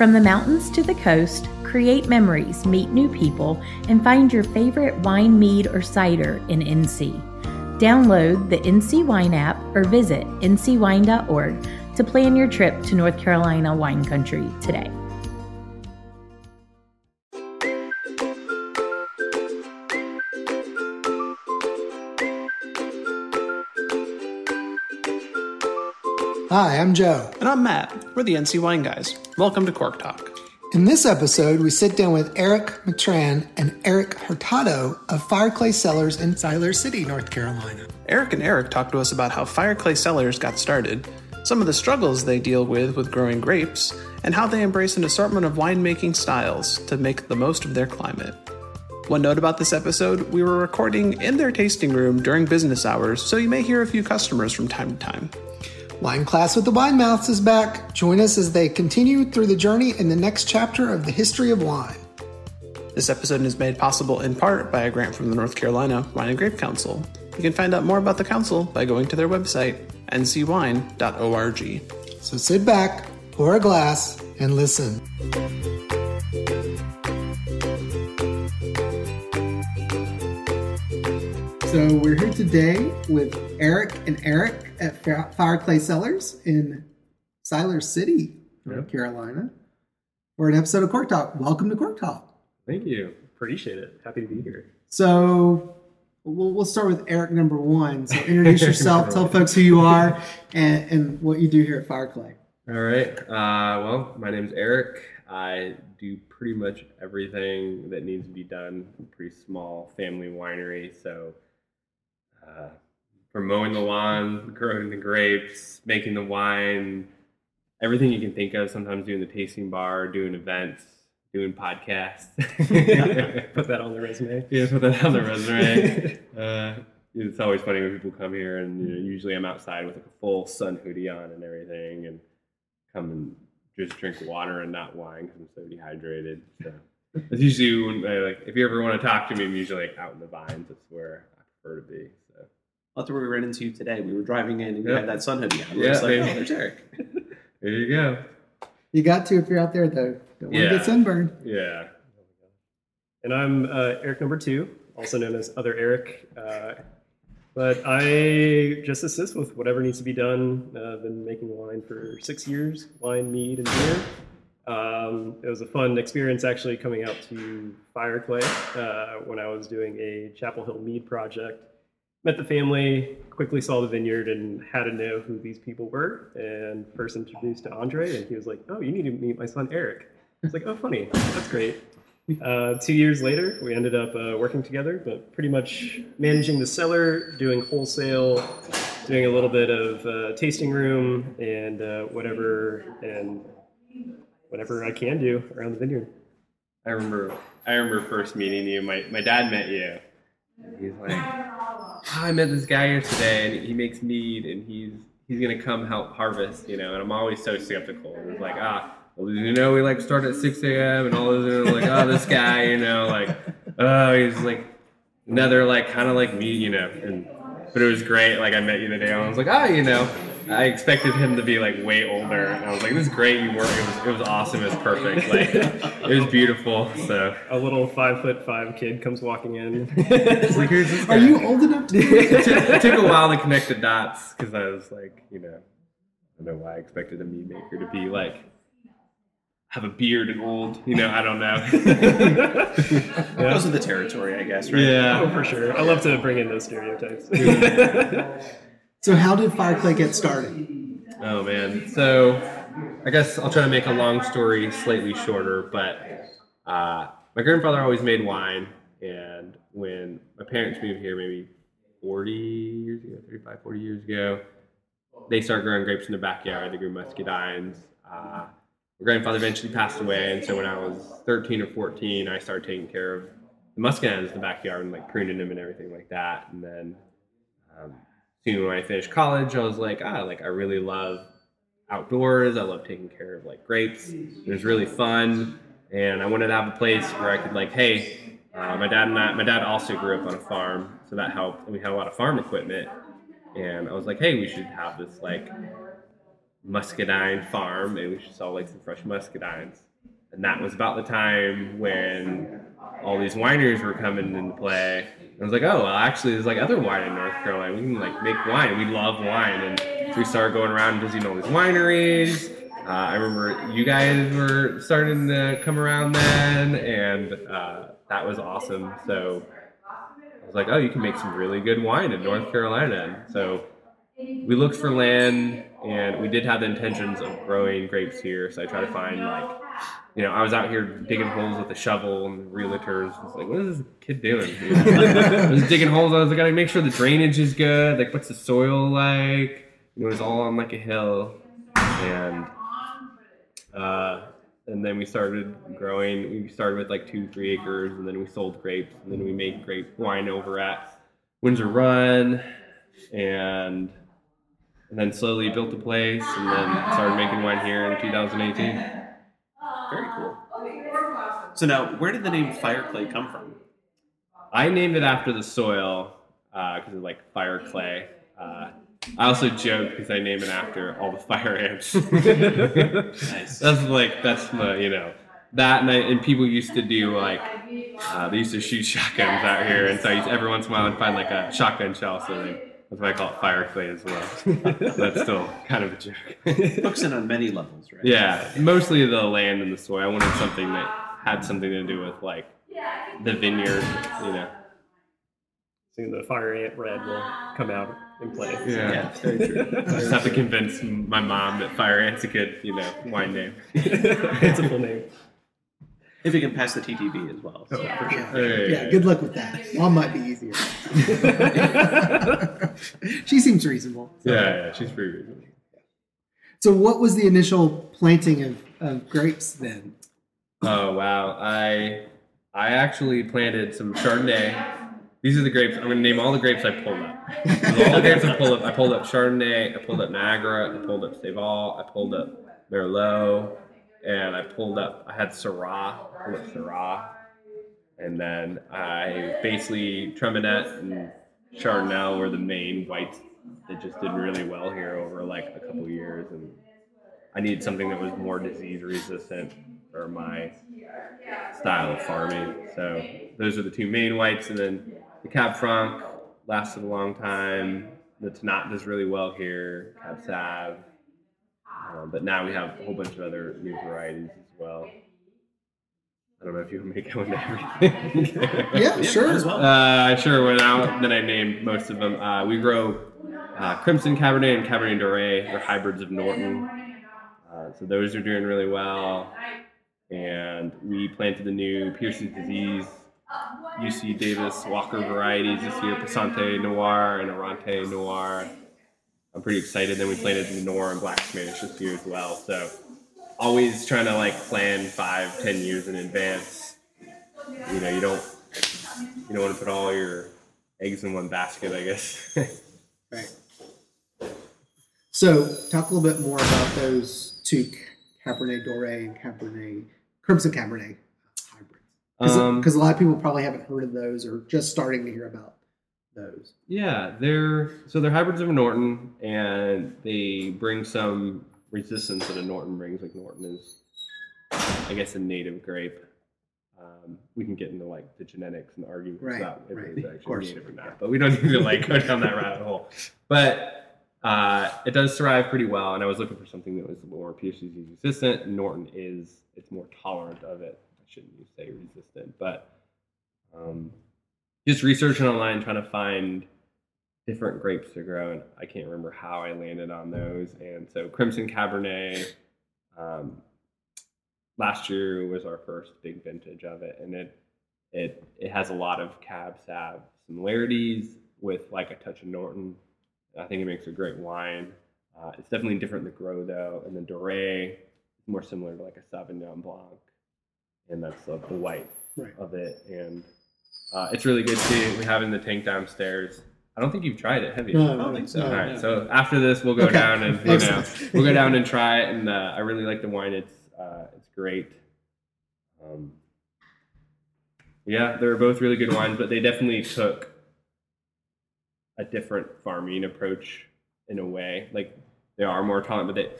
From the mountains to the coast, create memories, meet new people, and find your favorite wine, mead, or cider in NC. Download the NC Wine app or visit ncwine.org to plan your trip to North Carolina wine country today. Hi, I'm Joe. And I'm Matt. We're the NC Wine Guys. Welcome to Cork Talk. In this episode, we sit down with Erik Mitran and Erick Hurtado of Fireclay Cellars in Siler City, North Carolina. Eric and Eric talked to us about how Fireclay Cellars got started, some of the struggles they deal with with growing grapes, and how they embrace an assortment of winemaking styles to make the most of their climate. One note about this episode we were recording in their tasting room during business hours, so you may hear a few customers from time to time. Wine Class with the Wine Mouths is back. Join us as they continue through the journey in the next chapter of the history of wine. This episode is made possible in part by a grant from the North Carolina Wine and Grape Council. You can find out more about the council by going to their website, ncwine.org. So sit back, pour a glass, and listen. So we're here today with Eric and Eric at Fireclay Cellars in Siler City, North Carolina, for an episode of Cork Talk. Welcome to Cork Talk. Thank you. Appreciate it. Happy to be here. So we'll, we'll start with Eric number one. So introduce yourself, tell folks who you are, and, and what you do here at Fireclay. All right. Uh, well, my name is Eric. I do pretty much everything that needs to be done. Pretty small family winery, so uh, from mowing the lawn, growing the grapes, making the wine, everything you can think of. Sometimes doing the tasting bar, doing events, doing podcasts. put that on the resume. Yeah, put that on the resume. uh, it's always funny when people come here, and you know, usually I'm outside with like a full sun hoodie on and everything, and come and just drink water and not wine because I'm so dehydrated. So that's usually when I, like if you ever want to talk to me, I'm usually like out in the vines. That's where I prefer to be. So That's where we ran into you today. We were driving in and you Yep. had that sun hoodie on. Yeah, were like, baby. oh, there's Eric. there you go. You got to if you're out there, though. Don't want to Yeah. get sunburned. Yeah. And I'm uh, Eric number two, also known as Other Eric. Uh, but I just assist with whatever needs to be done. Uh, I've been making wine for six years wine, mead, and beer. Um, it was a fun experience actually coming out to Fireclay uh, when I was doing a Chapel Hill mead project. Met the family, quickly saw the vineyard, and had to know who these people were. And first introduced to Andre, and he was like, "Oh, you need to meet my son Eric." I was like, "Oh, funny, that's great." Uh, two years later, we ended up uh, working together, but pretty much managing the cellar, doing wholesale, doing a little bit of uh, tasting room, and uh, whatever and whatever I can do around the vineyard. I remember I remember first meeting you. My my dad met you. He's like, "Oh, I met this guy yesterday, and he makes mead, and he's he's gonna come help harvest, you know. And I'm always so skeptical. It was like, ah, well, you know, we like start at 6 a.m. and all this, and like, oh, this guy, you know, like, oh, he's like another like kind of like me, you know. And but it was great. Like I met you the day, and I was like, ah, you know. I expected him to be like way older, and I was like, "This is great. You work. It was, it was awesome. It was perfect. Like, it was beautiful." So, A little five foot five kid comes walking in. like, who's this Are you old enough to it, took, it took a while to connect the dots because I was like, you know, I don't know why I expected a meat maker to be like have a beard and old. You know, I don't know. Those are the territory, I guess, right? Yeah. oh, for sure. I love to bring in those stereotypes. So, how did Fireclay get started? Oh man. So, I guess I'll try to make a long story slightly shorter. But uh, my grandfather always made wine, and when my parents moved here, maybe 40 years ago, 35, 40 years ago, they started growing grapes in their backyard. They grew muscadines. Uh, my grandfather eventually passed away, and so when I was 13 or 14, I started taking care of the muscadines in the backyard and like pruning them and everything like that. And then um, soon when I finished college, I was like, ah, like I really love outdoors. I love taking care of like grapes. It was really fun, and I wanted to have a place where I could like, hey, uh, my dad and I, my dad also grew up on a farm, so that helped. And we had a lot of farm equipment, and I was like, hey, we should have this like muscadine farm. Maybe we should sell like some fresh muscadines. And that was about the time when all these wineries were coming into play. I was like, oh, well, actually, there's like other wine in North Carolina. We can like make wine. We love wine, and so we started going around visiting all these wineries. Uh, I remember you guys were starting to come around then, and uh, that was awesome. So I was like, oh, you can make some really good wine in North Carolina. And so we looked for land, and we did have the intentions of growing grapes here. So I tried to find like you know, I was out here digging holes with a shovel, and the realtors was like, "What is this kid doing?" I was digging holes. I was like, "I gotta make sure the drainage is good. Like, what's the soil like?" It was all on like a hill, and uh, and then we started growing. We started with like two, three acres, and then we sold grapes, and then we made grape wine over at Windsor Run, and and then slowly built a place, and then started making wine here in 2018. Very cool. So now, where did the name Fire Clay come from? I named it after the soil because uh, of like fire clay. Uh, I also joke because I name it after all the fire ants. Nice. that's like that's my you know that and, I, and people used to do like uh, they used to shoot shotguns out here, and so I used, every once in a while I'd find like a shotgun shell, so they, that's why I call it fire clay as well. that's still kind of a joke. Hooks in on many levels, right? Yeah, mostly the land and the soil. I wanted something that had something to do with like the vineyard, you know. Soon the fire ant red will come out and play. Yeah. Yeah, very true. I just have to convince my mom that fire ant's a good, you know, wine name. it's a full name. If you can pass the TTB as well. So. Yeah, Hey. yeah, good luck with that. Mom might be easier. she seems reasonable. Yeah, yeah, she's pretty reasonable. So, what was the initial planting of, of grapes then? Oh wow, I I actually planted some Chardonnay. These are the grapes. I'm gonna name all the grapes I pulled up. All the grapes I pulled up. I pulled up Chardonnay. I pulled up Niagara. I pulled up Seyval. I pulled up Merlot, and I pulled up. I had Syrah. Syrah, and then I basically Traminette and Chardonnay were the main whites that just did really well here over like a couple years, and I needed something that was more disease resistant for my style of farming. So those are the two main whites, and then the Cab Franc lasted a long time. The Tannat does really well here. Cab Sav, um, but now we have a whole bunch of other new varieties as well. I don't know if you want me to go into everything. Yeah, Yeah, sure. as well. Uh, I sure went out. Then I named most of them. Uh, we grow uh, Crimson Cabernet and Cabernet Doré. They're hybrids of Norton. Uh, so those are doing really well. And we planted the new Pierce's Disease UC Davis Walker varieties this year, Paseante Noir and Errante Noir. I'm pretty excited. Then we planted the Noir and Black Spanish this year as well. So always trying to like plan five, ten years in advance. You know, you don't you don't want to put all your eggs in one basket, I guess. Right. So, talk a little bit more about those two Cabernet Doré and Cabernet Crimson Cabernet hybrids. Because Um, a lot of people probably haven't heard of those or just starting to hear about those. Yeah, they're so they're hybrids of a Norton, and they bring some resistance that a Norton brings. Like Norton is, I guess, a native grape. Um, we can get into like the genetics and argue Right, about if right, it's actually native or not, but we don't need to like go down that rabbit hole. But uh, it does thrive pretty well, and I was looking for something that was more PhD resistant. Norton is it's more tolerant of it. I shouldn't say resistant, but um, just researching online trying to find different grapes to grow and i can't remember how i landed on those. And so crimson cabernet um, last year was our first big vintage of it and it it it has a lot of cab sav similarities with like a touch of norton. I think it makes a great wine. Uh, it's definitely different to grow though and the doré is more similar to like a sauvignon blanc and that's the, the white Right. of it. And uh, it's really good too. We have it in the tank downstairs. I don't think you've tried it, have you? No, I don't think so. All right. Yeah. So after this, we'll go Okay. down and you know, we'll go down and try it. And uh, I really like the wine. It's uh, it's great. Um, yeah, they're both really good wines, but they definitely took a different farming approach in a way. Like they are more tolerant. But they,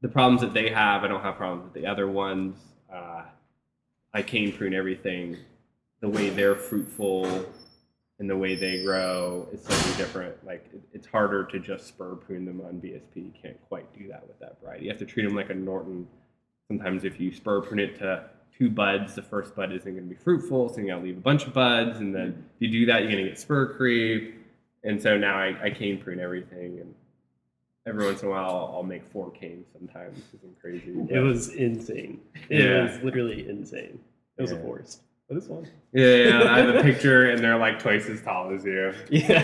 the problems that they have, I don't have problems with the other ones. Uh, I cane prune everything. The way they're fruitful and the way they grow is slightly different. Like it, it's harder to just spur prune them on VSP. You can't quite do that with that variety. You have to treat them like a Norton. Sometimes if you spur prune it to two buds, the first bud isn't going to be fruitful, so you got to leave a bunch of buds, and then if you do that, you're going to get spur creep. And so now I, I cane prune everything, and every once in a while I'll, I'll make four canes sometimes. It's crazy. It was insane. It Yeah. was literally insane. It was Yeah. a forest, Oh, but one. Yeah, yeah, I have a picture, and they're like twice as tall as you. Yeah,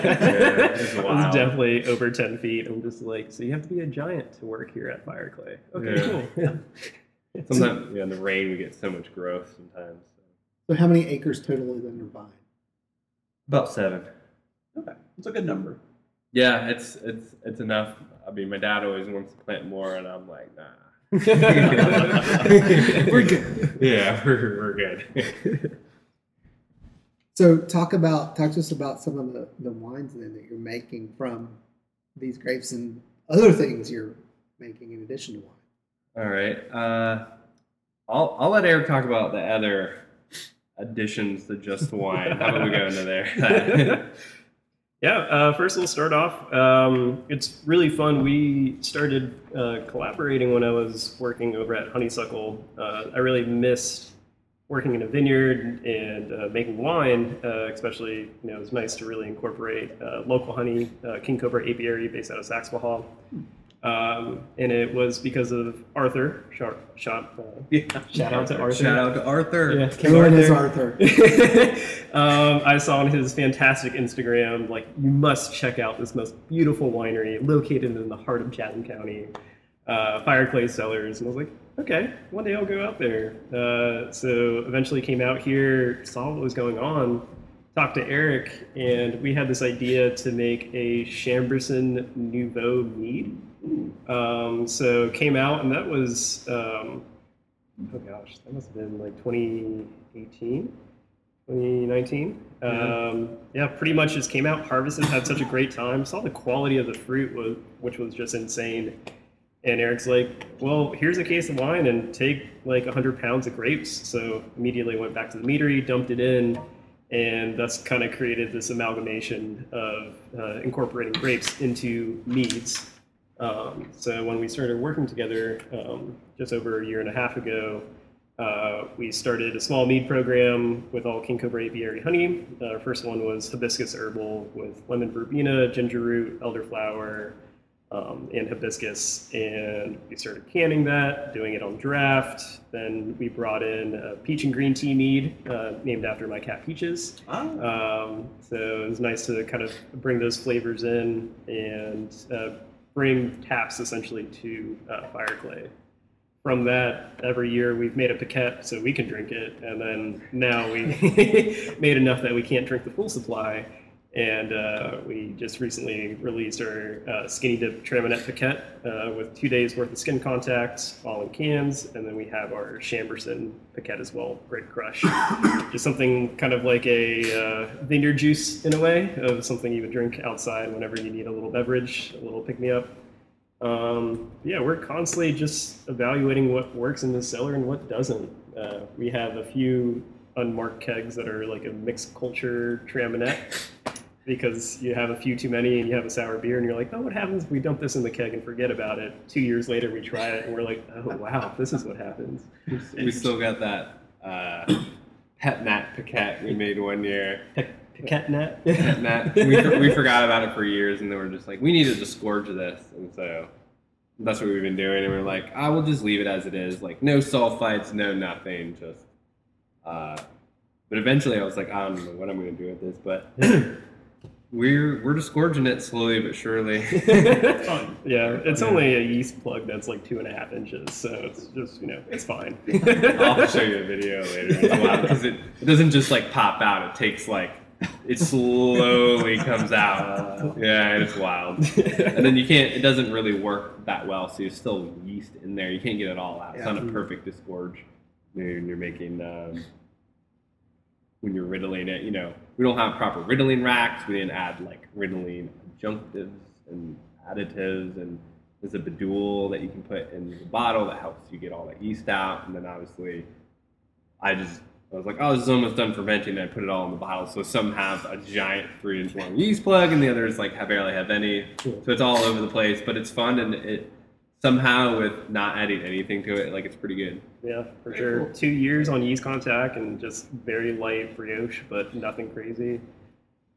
it's it was wild. definitely over ten feet. I'm just like, so you have to be a giant to work here at Fireclay. Okay, Yeah. cool. Yeah. Sometimes, yeah, in the rain we get so much growth sometimes. So how many acres total is under vine? About seven. Okay, it's a good number. Yeah, it's it's it's enough. I mean, my dad always wants to plant more, and I'm like, nah. We're good. Yeah, we're, we're good. So talk about talk to us about some of the, the wines then that you're making from these grapes and other things you're making in addition to wine. All right. Uh, I'll I'll let Eric talk about the other additions to just wine. How about we go into there? Yeah, uh, first we'll start off. Um, it's really fun. We started uh, collaborating when I was working over at Honeysuckle. Uh, I really missed working in a vineyard and uh, making wine, uh, especially, you know, it was nice to really incorporate uh, local honey, King Cobra Apiary based out of Saxapahaw. Um, and it was because of Arthur. Shot, shot, uh, Yeah. shout out to Arthur. Shout out to Arthur. Yeah, King Everyone is Arthur. um, I saw on his fantastic Instagram, like, you must check out this most beautiful winery located in the heart of Chatham County, uh, Fireclay Cellars. And I was like, okay, one day I'll go out there. Uh, so eventually came out here, saw what was going on, talked to Eric, and we had this idea to make a Chambourcin Nouveau mead. Um, so came out, and that was, um, oh gosh, that must have been like 2018. 2019. Um, yeah, pretty much just came out, harvested, had such a great time. Saw the quality of the fruit was, which was just insane. And Eric's like, "Well, here's a case of wine, and take like 100 pounds of grapes." So immediately went back to the meadery, dumped it in, and that's kind of created this amalgamation of uh, incorporating grapes into meads. Um, so when we started working together um, just over a year and a half ago, uh, we started a small mead program with all King Cobra apiary honey. Uh, our first one was hibiscus herbal with lemon verbena, ginger root, elderflower, um, and hibiscus. And we started canning that, doing it on draft. Then we brought in a peach and green tea mead uh, named after my cat Peaches. Ah, Um, so it was nice to kind of bring those flavors in and uh, bring taps essentially to uh, Fireclay. From that, every year we've made a piquette so we can drink it, and then now we've made enough that we can't drink the full supply. And uh, we just recently released our uh, skinny dip Traminette piquette uh, with two days worth of skin contact, all in cans, and then we have our Chambourcin piquette as well, Great Crush. just something kind of like a uh, vineyard juice in a way of something you would drink outside whenever you need a little beverage, a little pick me up. Um, yeah, we're constantly just evaluating what works in the cellar and what doesn't. Uh, we have a few unmarked kegs that are like a mixed culture traminette because you have a few too many and you have a sour beer and you're like, oh, what happens if we dump this in the keg and forget about it? Two years later, we try it and we're like, oh, wow, this is what happens. we still got that uh, pet nat piquette we made one year. Piquette net. Pet nat. We, for- we forgot about it for years, and then we're just like, we need to disgorge this, and so that's what we've been doing. And we're like, I will just leave it as it is, like no sulfites, no nothing, just. Uh, but eventually, I was like, I don't know what I'm going to do with this, but we're we're disgorging it slowly but surely. yeah, it's only a yeast plug that's like two and a half inches, so it's just you know it's fine. I'll show you a video later. It's wild because it, it doesn't just like pop out. It takes like it slowly comes out. Yeah, it's wild. And then you can't. It doesn't really work that well. So you're still yeast in there. You can't get it all out. It's not a perfect disgorge when you're making. Um, when you're riddling it, you know, we don't have proper riddling racks. We didn't add like riddling adjunctives and additives, and there's a bidule that you can put in the bottle that helps you get all the yeast out, and then obviously, I just I was like, oh, this is almost done fermenting. And I put it all in the bottle. So some have a giant three inch long yeast plug, and the others like have barely have any. So it's all over the place, but it's fun and it somehow with not adding anything to it, like it's pretty good. Yeah, for Very sure. cool. Two years on yeast contact and just very light brioche, but nothing crazy.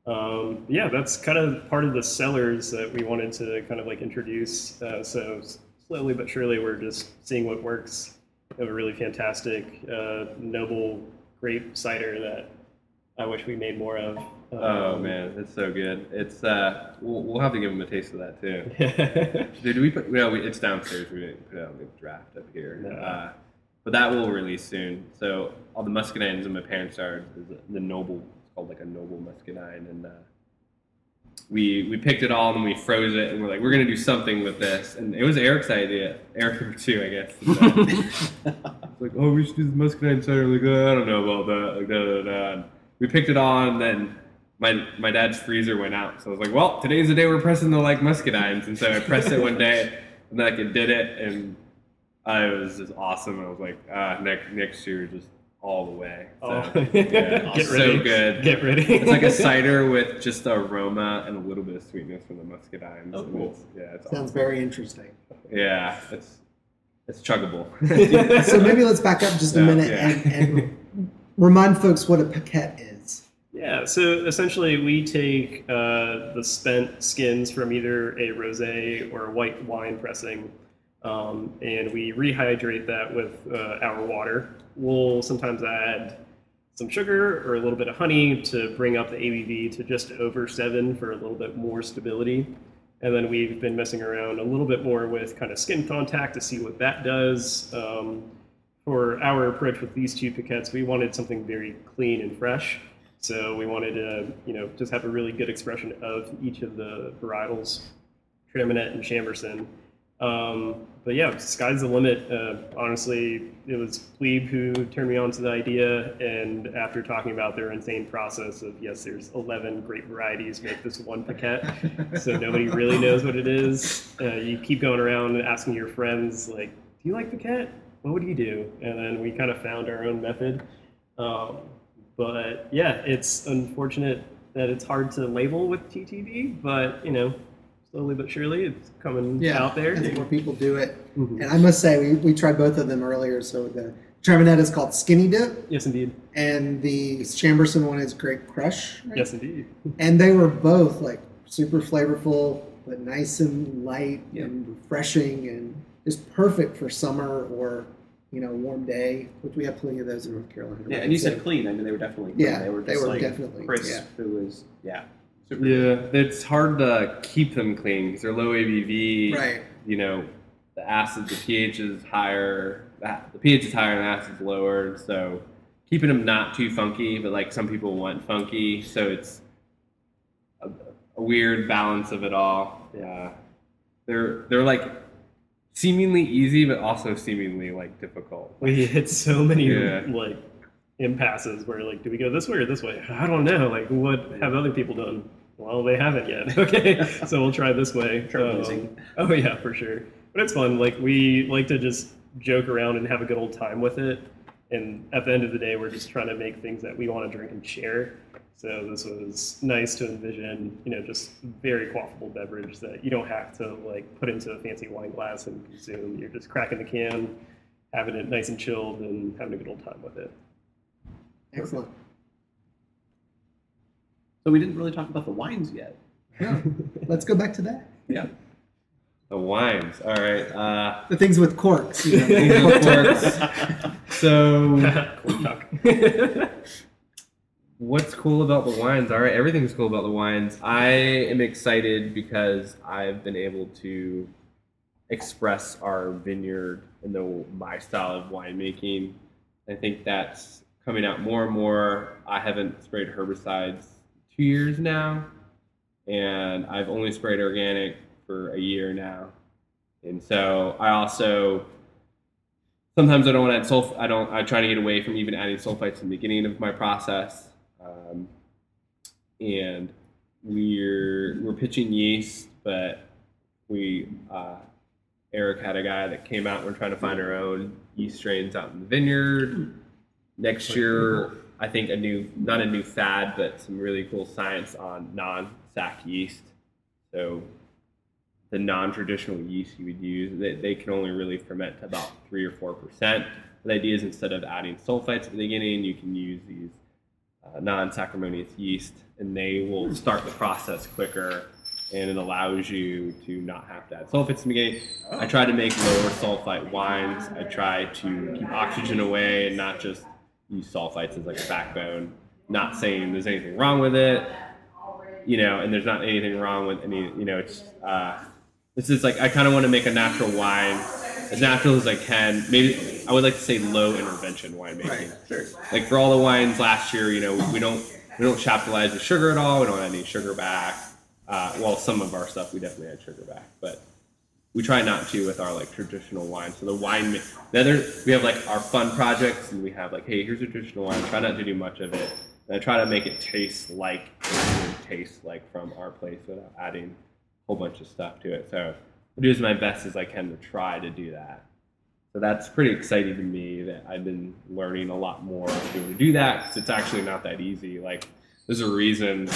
Um, yeah, that's kind of part of the sellers that we wanted to kind of like introduce. Uh, so slowly but surely, we're just seeing what works. We have a really fantastic uh, noble grape cider that I wish we made more of. Oh Um, man, it's so good. It's uh, we'll, we'll have to give them a taste of that too. Did we put? No, we, it's downstairs. We didn't put it on the draft up here. No. Uh, but that will release soon. So all the muscadines in my parents' yard is the noble. It's called like a noble muscadine, and uh, we we picked it all and we froze it, and we're like, we're gonna do something with this. And it was Eric's idea. Eric number two, I guess. It's like, oh, we should do the muscadine cider. Like, uh, I don't know about that. Like, da, da, da. We picked it all, and then my my dad's freezer went out. So I was like, well, today's the day we're pressing the like muscadines. And so I pressed it one day, and like it did it, and uh, it was just awesome. I was like, uh, next next year, just all the way. So, Oh. yeah, Get so ready. good. Get ready. It's like a cider with just the aroma and a little bit of sweetness from the muscadines. Oh, cool. it's, yeah, it's Sounds awesome. very interesting. Yeah, it's it's chuggable. So maybe let's back up just a Yeah, minute yeah. and, and remind folks what a piquette is. Yeah, so essentially we take uh, the spent skins from either a rosé or a white wine pressing, um, and we rehydrate that with uh, our water. We'll sometimes add some sugar or a little bit of honey to bring up the ABV to just over seven for a little bit more stability. And then we've been messing around a little bit more with kind of skin contact to see what that does. Um, for our approach with these two piquettes, we wanted something very clean and fresh. So we wanted to, you know, just have a really good expression of each of the varietals, Traminette and Chambourcin. Um, but yeah, sky's the limit. Uh, honestly, it was Plebe who turned me on to the idea, and after talking about their insane process of yes, there's 11 great varieties make this one piquette, so nobody really knows what it is. Uh, you keep going around and asking your friends, like, "Do you like piquette? What would you do?" And then we kind of found our own method. Um, but yeah, it's unfortunate that it's hard to label with TTB, but you know, slowly but surely it's coming Yeah, out there. as more people do it. Mhm. And I must say, we, we tried both of them earlier. So the Traminette is called Skinny Dip, Yes, indeed. and the Chambourcin one is Grape Crush. right? Yes, indeed. And they were both like super flavorful, but nice and light Yeah. and refreshing, and just perfect for summer or you know warm day, which we have plenty of those in North Carolina. Yeah, right? and you So- said clean. I mean, they were definitely clean. Yeah, they were they were like definitely, crisp. yeah. It was yeah, super. Yeah, it's hard to keep them clean because they're low ABV. right. You know, the acid, the pH is higher. The the pH is higher and the acid's lower. So keeping them not too funky, but like some people want funky. So it's a, a weird balance of it all. Yeah, they're they're like seemingly easy, but also seemingly like difficult. We hit so many Yeah. like impasses where like, do we go this way or this way? I don't know. Like, what have other people done? Well, they haven't yet. Okay, so we'll try this way. Um, oh yeah, for sure. But it's fun. Like we like to just joke around and have a good old time with it. And at the end of the day, we're just trying to make things that we want to drink and share. So this was nice to envision, you know, just very quaffable beverage that you don't have to like put into a fancy wine glass and consume. You're just cracking the can, having it nice and chilled, and having a good old time with it. Excellent. So we didn't really talk about the wines yet. Yeah. Let's go back to that. Yeah. The wines. All right. Uh, The things with corks. You know, Things with corks. so Cork talk. What's cool about the wines? All right, everything's cool about the wines. I am excited because I've been able to express our vineyard and the my style of winemaking. I think that's coming out more and more. I haven't sprayed herbicides two years now, and I've only sprayed organic for a year now. And so I also sometimes I don't want to add sulf. I don't. I try to get away from even adding sulfites in the beginning of my process. Um, and we're we're pitching yeast, but we uh, Eric had a guy that came out. and We're trying to find our own yeast strains out in the vineyard. Next year, I think a new, not a new fad, but some really cool science on non-sac yeast. So the non-traditional yeast you would use, they, they can only really ferment to about three or four percent. The idea is instead of adding sulfites at the beginning, you can use these uh, non-Saccharomyces yeast, and they will start the process quicker, and it allows you to not have to add the beginning. I try to make lower sulfite wines. I try to keep oxygen away and not just use sulfites as like a backbone. Not saying there's anything wrong with it, you know, and there's not anything wrong with any, you know, it's uh, this is like I kind of want to make a natural wine as natural as I can. Maybe I would like to say low intervention winemaking. Right, sure. Like for all the wines last year, you know, we, we don't we don't chaptalize the sugar at all. We don't add any sugar back. Uh, well, some of our stuff we definitely add sugar back, but we try not to with our like traditional wine. So the wine, the other we have like our fun projects, and we have like, hey, here's a traditional wine. Try not to do much of it, and I try to make it taste like it would taste like from our place without adding a whole bunch of stuff to it. So do as my best as I can to try to do that. So that's pretty exciting to me that I've been learning a lot more to be able to do that 'cause it's actually not that easy. Like there's a reason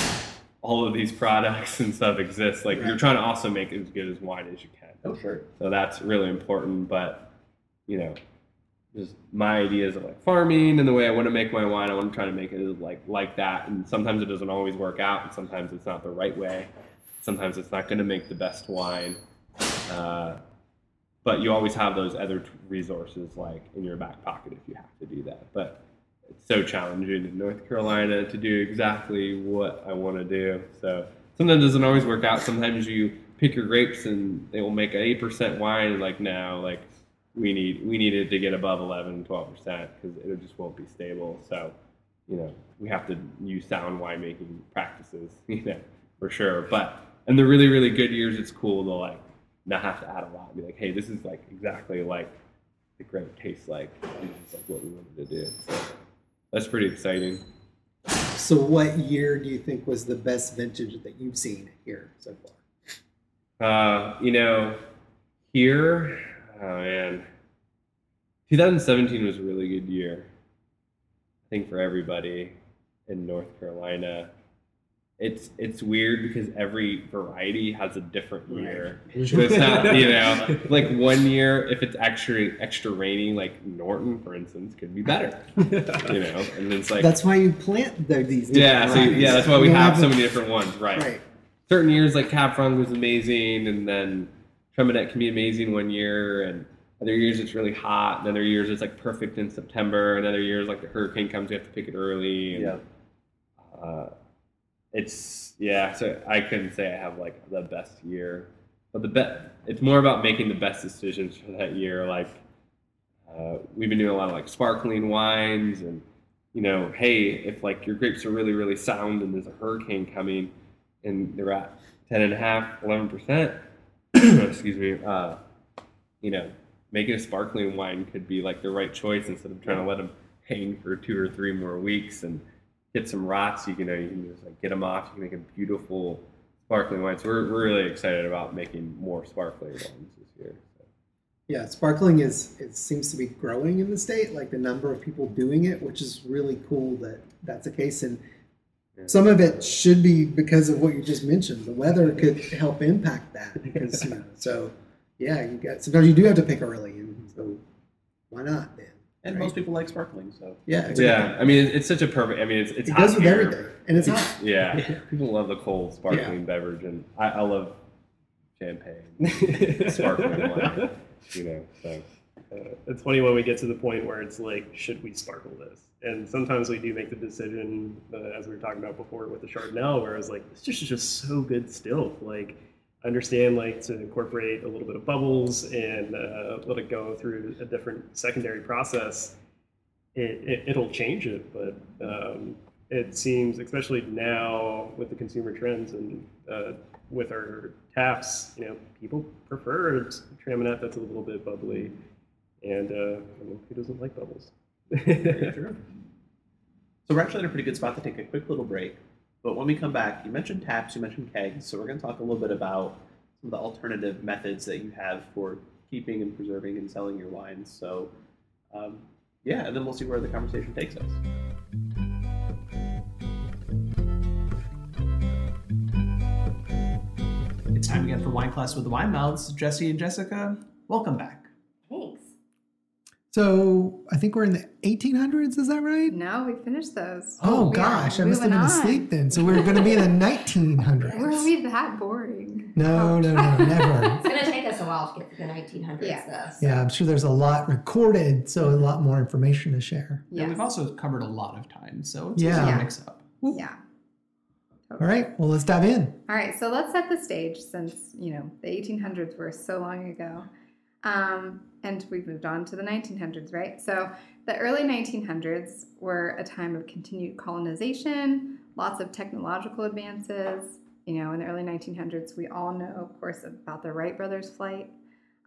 all of these products and stuff exist. Like you're trying to also make as good as wine as you can. Oh, sure. So that's really important. But you know, just my ideas of like farming and the way I want to make my wine, I want to try to make it like like that. And sometimes it doesn't always work out, and sometimes it's not the right way. Sometimes it's not going to make the best wine. Uh, but you always have those other t- resources like in your back pocket if you have to do that. But it's so challenging in North Carolina to do exactly what I want to do. So sometimes it doesn't always work out. Sometimes you pick your grapes and they will make an eight percent wine. And like now, like we need we need it to get above 11, 12 percent because it just won't be stable. So you know we have to use sound winemaking practices, you know, for sure. But in the really really good years, it's cool to like not have to add a lot. And be like, hey, this is like exactly like the grape tastes like. This is like what we wanted to do. So that's pretty exciting. So, what year do you think was the best vintage that you've seen here so far? Uh, you know, here, oh man, 2017 was a really good year. I think for everybody in North Carolina. It's it's weird because every variety has a different year. So it's not you know like one year if it's extra extra rainy like Norton for instance could be better you know and it's like That's why you plant the, these. yeah different so varieties. yeah that's why we You have don't so many different ones right Right. certain years like Cab Franc was amazing, and then Traminette can be amazing one year, and other years it's really hot, and other years it's like perfect in September, and other years like the hurricane comes, you have to pick it early. And, Yeah. Uh, it's yeah, so I couldn't say I have like the best year, but the bet it's more about making the best decisions for that year. Like uh, we've been doing a lot of like sparkling wines, and you know, hey, if like your grapes are really really sound and there's a hurricane coming, and they're at 10 and a half, 11 percent, excuse me, uh, you know, making a sparkling wine could be like the right choice instead of trying to let them hang for two or three more weeks and get some rots. You can, you know, you can just like get them off. You can make a beautiful sparkling wine. So we're, we're really excited about making more sparkling wines this year. So. Yeah, sparkling is it seems to be growing in the state, like the number of people doing it, which is really cool that that's the case. And Yeah. some of it should be because of what you just mentioned. The weather could help impact that because you know. So yeah, you got sometimes you do have to pick early, and so why not then? And Right. most people like sparkling, so Yeah, exactly. Yeah, I mean, it's such a perfect. I mean, it's it's It hot goes with here. everything, and it's hot. Yeah, people love the cold sparkling beverage, and I, I love champagne, sparkling wine. You know, so Uh, it's funny when we get to the point where it's like, should we sparkle this? And sometimes we do make the decision, uh, as we were talking about before with the Chardonnay, where I was like, this just is just so good still. Like, I understand like to incorporate a little bit of bubbles and uh, let it go through a different secondary process. It, it it'll change it, but um, it seems, especially now with the consumer trends and uh, with our taps, you know, people prefer traminette that's a little bit bubbly. And uh, I mean, who doesn't like bubbles? So we're actually in a pretty good spot to take a quick little break. But when we come back, you mentioned taps, you mentioned kegs, so we're going to talk a little bit about some of the alternative methods that you have for keeping and preserving and selling your wines. So, um, yeah, and then we'll see where the conversation takes us. It's time again for Wine Class with the Wine Mouths. Jesse and Jessica, welcome back. Thanks. So I think we're in the 1800s. Is that right? No, we finished those. Oh We gosh, I must have moving been on. asleep then. So we're going to be in the 1900s. Were we that boring? No, no, no, never. It's going to take us a while to get to the 1900s, Yeah. though. so- Yeah, I'm sure there's a lot recorded, so a lot more information to share. Yeah, Yes. we've also covered a lot of time, so it's Yeah. easy to mix up. Yeah. All right, well, let's dive in. All right, so let's set the stage since, you know, the 1800s were so long ago. Um, and we've moved on to the 1900s, right? So the early 1900s were a time of continued colonization, lots of technological advances. You know, in the early 1900s, we all know, of course, about the Wright brothers' flight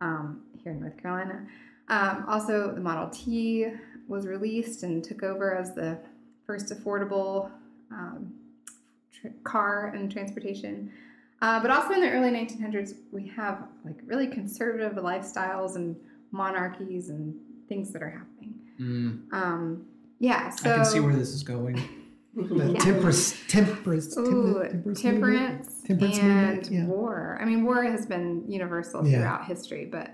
um, here in North Carolina. Um, also, the Model T was released and took over as the first affordable um, tr- car and transportation. Uh, but also in the early 1900s, we have like really conservative lifestyles and monarchies and things that are happening. Um, yeah, so I can see where this is going. The Yeah. temperance, temperance, temperance, temperance, Temperance and movement, yeah. war. I mean, war has been universal Yeah. throughout history, but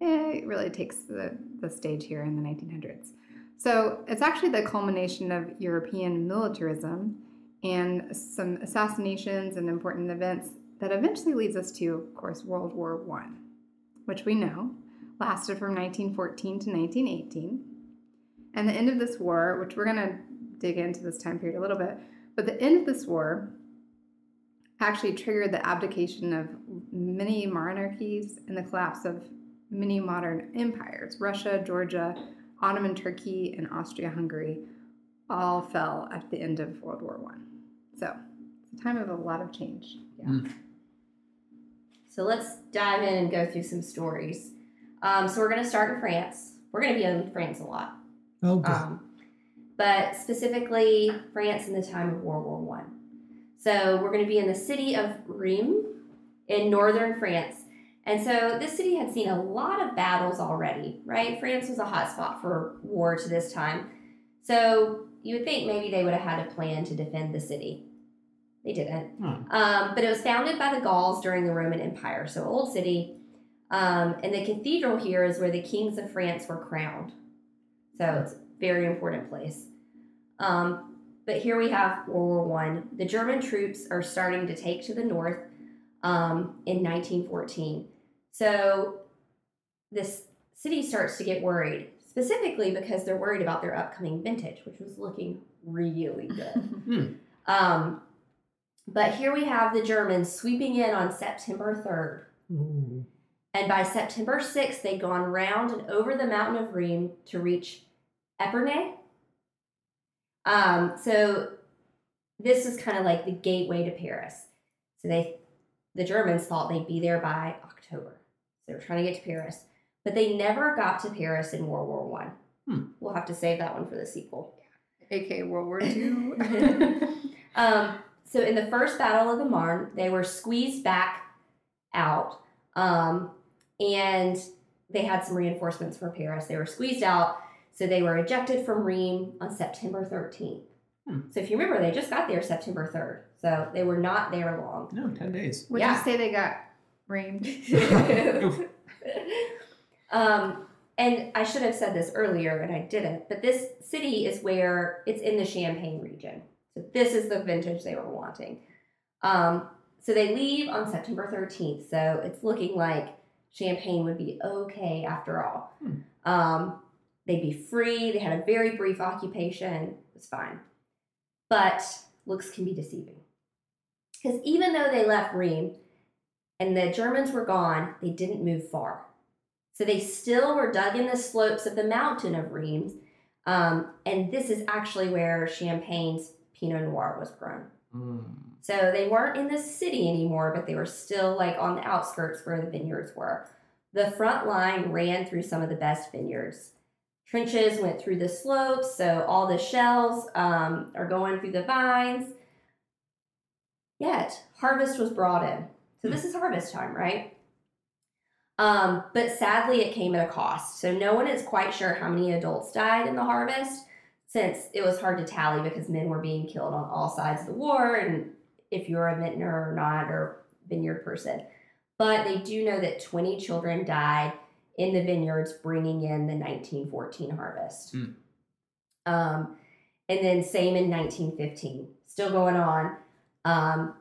it really takes the, the stage here in the 1900s. So it's actually the culmination of European militarism and some assassinations and important events that eventually leads us to, of course, World War One, which we know lasted from 1914 to 1918. And the end of this war, which we're going to dig into this time period a little bit, but the end of this war actually triggered the abdication of many monarchies and the collapse of many modern empires. Russia, Georgia, Ottoman Turkey, and Austria Hungary all fell at the end of World War One. So it's a time of a lot of change. Yeah. So let's dive in and go through some stories. Um, so we're going to start in France. We're going to be in France a lot. Oh, good. Um, but specifically France in the time of World War One. So we're going to be in the city of Rheims in northern France. And so this city had seen a lot of battles already, right? France was a hotspot for war to this time. So you would think maybe they would have had a plan to defend the city. They didn't. Hmm. Um, but it was founded by the Gauls during the Roman Empire, so old city. Um, and the cathedral here is where the kings of France were crowned. So it's a very important place. Um, but here we have World War One. The German troops are starting to take to the north um, in 1914. So this city starts to get worried, specifically because they're worried about their upcoming vintage, which was looking really good. um, but here we have the Germans sweeping in on September 3rd. Ooh. And by September 6th, they'd gone round and over the mountain of Rheims to reach Epernay. Um, so this is kind of like the gateway to Paris. So they, the Germans thought they'd be there by October. So they were trying to get to Paris, but they never got to Paris in World War One. Hmm. We'll have to save that one for the sequel. aka World War II. um, so in the first battle of the Marne, they were squeezed back out, um, and they had some reinforcements from Paris. They were squeezed out, so they were ejected from Rheims on September 13th. Hmm. So if you remember, they just got there September 3rd, so they were not there long. No, 10 days. Would Yeah. you say they got rained? um, and I should have said this earlier, and I didn't. But this city is where it's in the Champagne region. So this is the vintage they were wanting. Um, so they leave on September 13th. So it's looking like Champagne would be okay after all. Hmm. Um, they'd be free. They had a very brief occupation. It was fine. But looks can be deceiving. Because even though they left Rheims and the Germans were gone, they didn't move far. So they still were dug in the slopes of the mountain of Rheims. Um, and this is actually where Champagne's Pinot Noir was grown. Mm. So they weren't in the city anymore, but they were still like on the outskirts where the vineyards were. The front line ran through some of the best vineyards. Trenches went through the slopes, so all the shells um, are going through the vines. Yet harvest was brought in. So this is harvest time, right? Um, but sadly, it came at a cost. So no one is quite sure how many adults died in the harvest, since it was hard to tally because men were being killed on all sides of the war, and if you're a vintner or not, or vineyard person. But they do know that 20 children died in the vineyards bringing in the 1914 harvest. Hmm. Um, and then same in 1915, still going on. Um,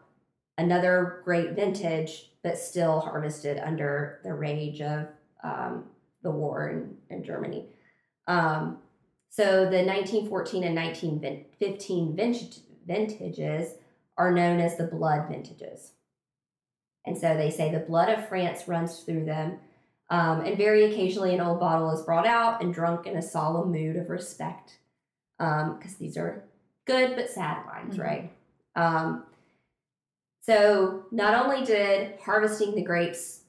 another great vintage, but still harvested under the rage of um, the war in, in Germany. Um, so the 1914 and 1915 vintage, vintages are known as the blood vintages. And so they say the blood of France runs through them. Um, and very occasionally, an old bottle is brought out and drunk in a solemn mood of respect. Because these are good but sad wines, Mhm. right? Um, so, not only did harvesting the grapes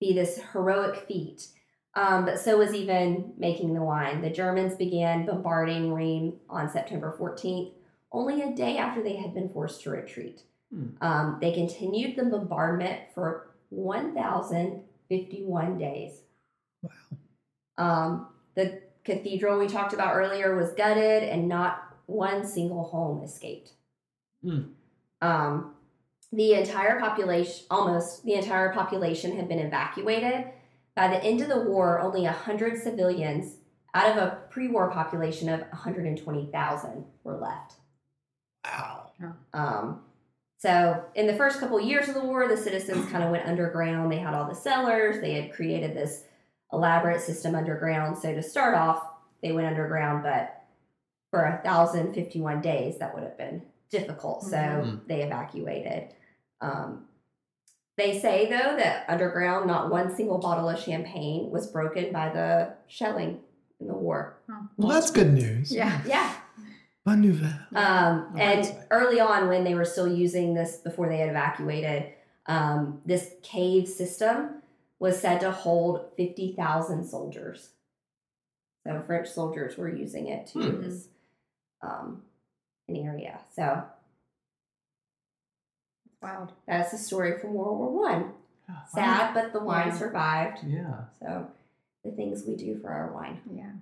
be this heroic feat, um, but so was even making the wine. The Germans began bombarding Rheims on September 14th, only a day after they had been forced to retreat. Hmm. Um, they continued the bombardment for 1,051 days. Wow. Um, the cathedral we talked about earlier was gutted, and not one single home escaped. Hmm. Um, the entire population, almost the entire population, had been evacuated. By the end of the war, only 100 civilians out of a pre war population of 120,000 were left. Wow. Um, so, in the first couple years of the war, the citizens kind of went underground. They had all the cellars, they had created this elaborate system underground. So, to start off, they went underground, but for 1,051 days, that would have been difficult. So, Mhm. they evacuated. Um, they say, though, that underground, not one single bottle of champagne was broken by the shelling in the war. Well, that's good news. Yeah. Yeah. Bonne nouvelle. Um, and right. early on, when they were still using this before they had evacuated, um, this cave system was said to hold 50,000 soldiers. So French soldiers were using it to Hmm. as um, an area. So Wild. that's a story from World War One. Oh, wow. Sad, but the wine Yeah. survived. Yeah. So the things we do for our wine. Yeah.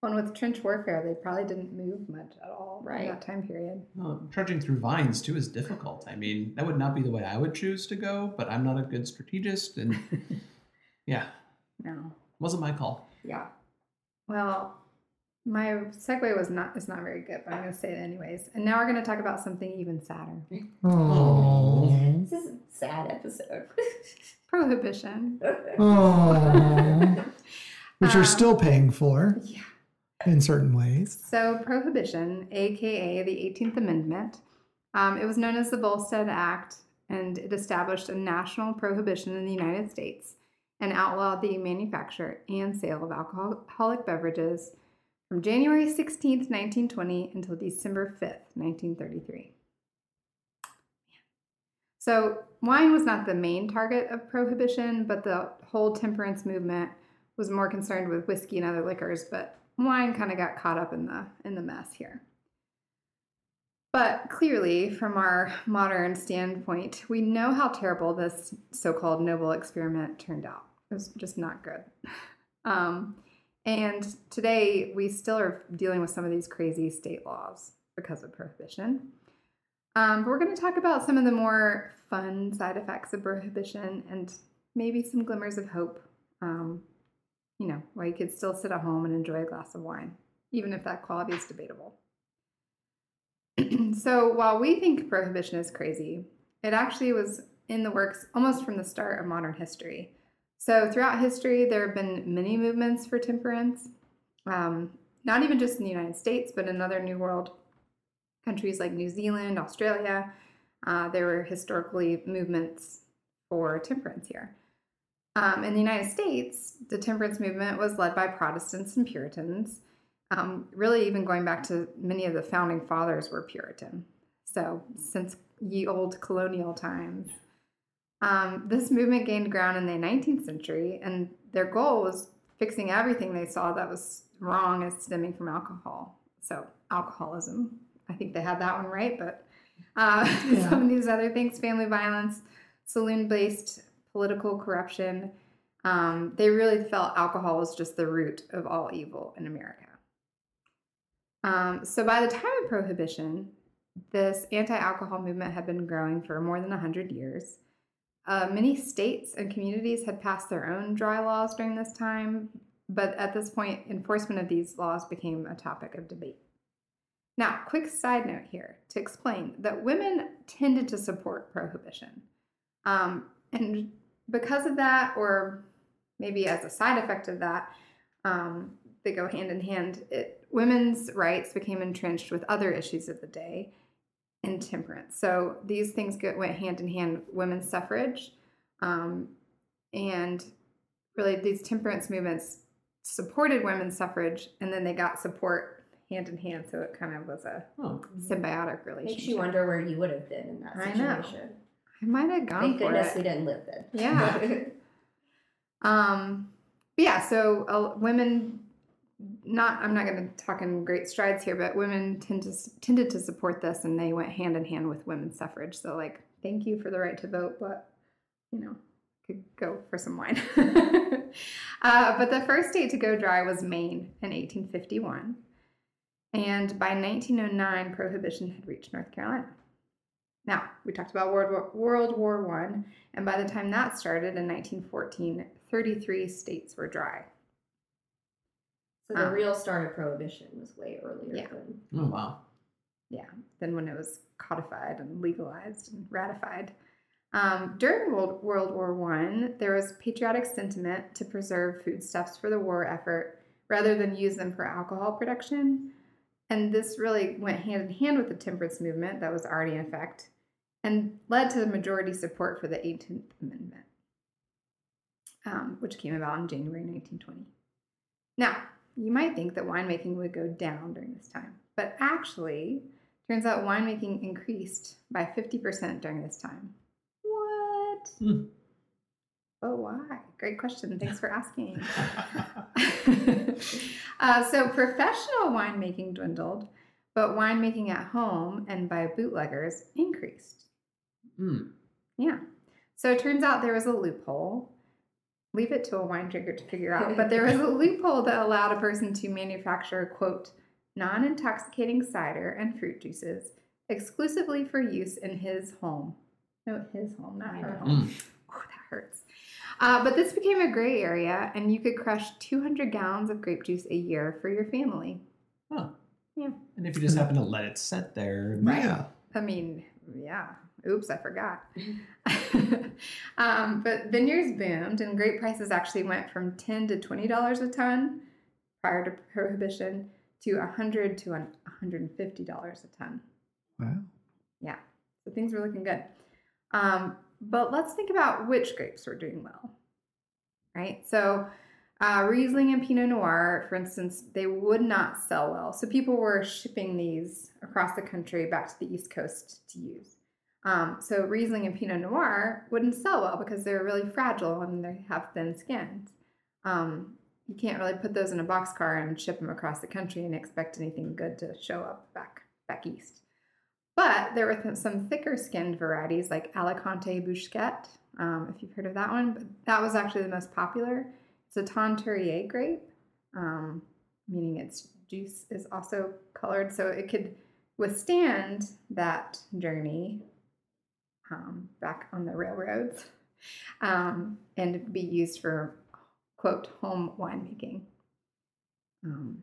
One with trench warfare, they probably didn't move much at all Right. in that time period. Well, trudging through vines too is difficult. I mean, that would not be the way I would choose to go, but I'm not a good strategist, and yeah, No. wasn't my call. Yeah. Well, my segue was not is not very good, but I'm going to say it anyways. And now we're going to talk about something even sadder: Oh. This is a sad episode. prohibition. Oh. Which you're Um, still paying for Yeah. in certain ways. So, prohibition, aka the 18th Amendment, um, it was known as the Volstead Act, and it established a national prohibition in the United States and outlawed the manufacture and sale of alcoholic beverages from January 16, 1920 until December 5, 1933. So, wine was not the main target of prohibition, but the whole temperance movement was more concerned with whiskey and other liquors, but wine kind of got caught up in the in the mess here. But clearly, from our modern standpoint, we know how terrible this so-called noble experiment turned out. It was just not good. Um, and today, we still are dealing with some of these crazy state laws because of prohibition. Um, but we're going to talk about some of the more fun side effects of prohibition and maybe some glimmers of hope. Um, you know, where you could still sit at home and enjoy a glass of wine, even if that quality is debatable. so while we think prohibition is crazy, it actually was in the works almost from the start of modern history. So throughout history, there have been many movements for temperance, um, not even just in the United States, but in other New World countries like New Zealand, Australia. Uh, there were historically movements for temperance here. Um, in the United States, the temperance movement was led by Protestants and Puritans. Um, really, even going back to many of the founding fathers were Puritan. So, since ye old colonial times, um, this movement gained ground in the 19th century, and their goal was fixing everything they saw that was wrong as stemming from alcohol. So, alcoholism. I think they had that one right, but uh, Yeah. some of these other things family violence, saloon based political corruption, Um, they really felt alcohol was just the root of all evil in America. Um, so by the time of Prohibition, this anti alcohol movement had been growing for more than 100 years. Uh, many states and communities had passed their own dry laws during this time, but at this point, enforcement of these laws became a topic of debate. Now, quick side note here to explain that women tended to support prohibition. Um, and because of that, or maybe as a side effect of that, um, they go hand in hand. It, women's rights became entrenched with other issues of the day and temperance. So these things get, went hand in hand women's suffrage um, and really these temperance movements supported women's suffrage and then they got support hand in hand. So it kind of was a Oh. symbiotic relationship. Makes you wonder where you would have been in that I know. situation. I might have gone Thank for goodness it. we didn't live then. Yeah. Um, yeah, so uh, women, not I'm not going to talk in great strides here, but women tend to tended to support this, and they went hand in hand with women's suffrage. So like, thank you for the right to vote, but you know, could go for some wine. uh, but the first state to go dry was Maine in 1851, and by 1909, prohibition had reached North Carolina. Now, we talked about World War, World War One, and by the time that started in 1914, 33 states were dry. So the Um, real start of prohibition was way earlier Yeah. than Oh wow. Yeah, than when it was codified and legalized and ratified. Um, during World, World War One, there was patriotic sentiment to preserve foodstuffs for the war effort rather than use them for alcohol production. And this really went hand in hand with the temperance movement that was already in effect and led to the majority support for the 18th Amendment, um, which came about in January 1920. Now, you might think that winemaking would go down during this time, but actually, turns out winemaking increased by 50% during this time. What? Hmm. Oh, why? Great question. Thanks for asking. uh, so, professional winemaking dwindled, but winemaking at home and by bootleggers increased. Hmm. Yeah. So it turns out there was a loophole. Leave it to a wine drinker to figure out. But there was a loophole that allowed a person to manufacture, quote, non intoxicating cider and fruit juices exclusively for use in his home. No, his home, not her home. Oh, that hurts. Uh, but this became a gray area, and you could crush 200 gallons of grape juice a year for your family. Huh. Yeah. And if you just happen to let it sit there, and- Yeah. I mean, yeah. Oops, I forgot. um, but vineyards boomed, and grape prices actually went from ten to twenty dollars a ton prior to prohibition to a hundred to one hundred and fifty dollars a ton. Wow. Yeah, so things were looking good. Um, but let's think about which grapes were doing well, right? So. Uh, Riesling and Pinot Noir, for instance, they would not sell well. So people were shipping these across the country back to the East Coast to use. Um, so Riesling and Pinot Noir wouldn't sell well because they're really fragile and they have thin skins. Um, you can't really put those in a boxcar and ship them across the country and expect anything good to show up back back east. But there were some thicker skinned varieties like Alicante Bouschet, um, if you've heard of that one. But that was actually the most popular. It's a Teinturier grape, um, meaning its juice is also colored, so it could withstand that journey um, back on the railroads um, and be used for quote home winemaking. Um,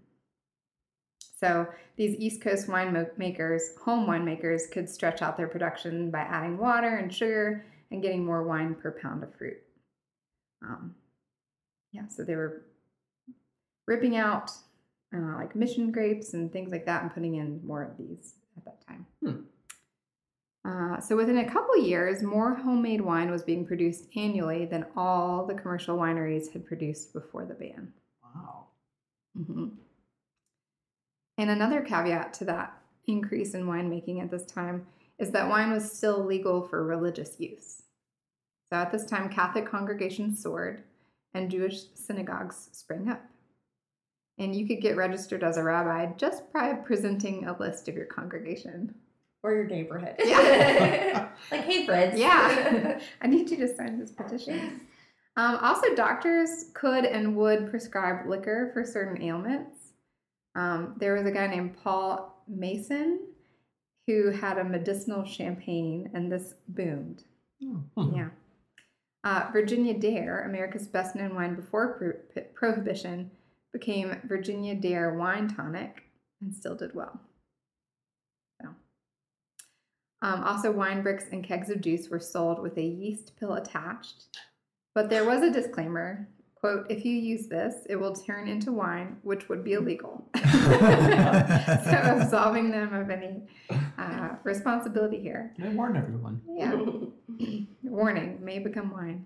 so these East Coast winemakers, home winemakers, could stretch out their production by adding water and sugar and getting more wine per pound of fruit. Um, yeah, so they were ripping out uh, like mission grapes and things like that and putting in more of these at that time. Hmm. Uh, so within a couple years, more homemade wine was being produced annually than all the commercial wineries had produced before the ban. Wow. Mhm. And another caveat to that increase in winemaking at this time is that wine was still legal for religious use. So at this time, Catholic congregations soared and Jewish synagogues sprang up. And you could get registered as a rabbi just by presenting a list of your congregation. Or your neighborhood. Yeah. like, hey, friends. Yeah. I need you to sign this petition. Um, also, doctors could and would prescribe liquor for certain ailments. Um, there was a guy named Paul Masson who had a medicinal champagne, and this boomed. Yeah. Uh, Virginia Dare, America's best known wine before pro- Prohibition, became Virginia Dare Wine Tonic and still did well. So. Um, also, wine bricks and kegs of juice were sold with a yeast pill attached. But there was a disclaimer quote, if you use this, it will turn into wine, which would be illegal. so, absolving them of any uh, responsibility here. I warn everyone. Yeah. Warning, may become wine.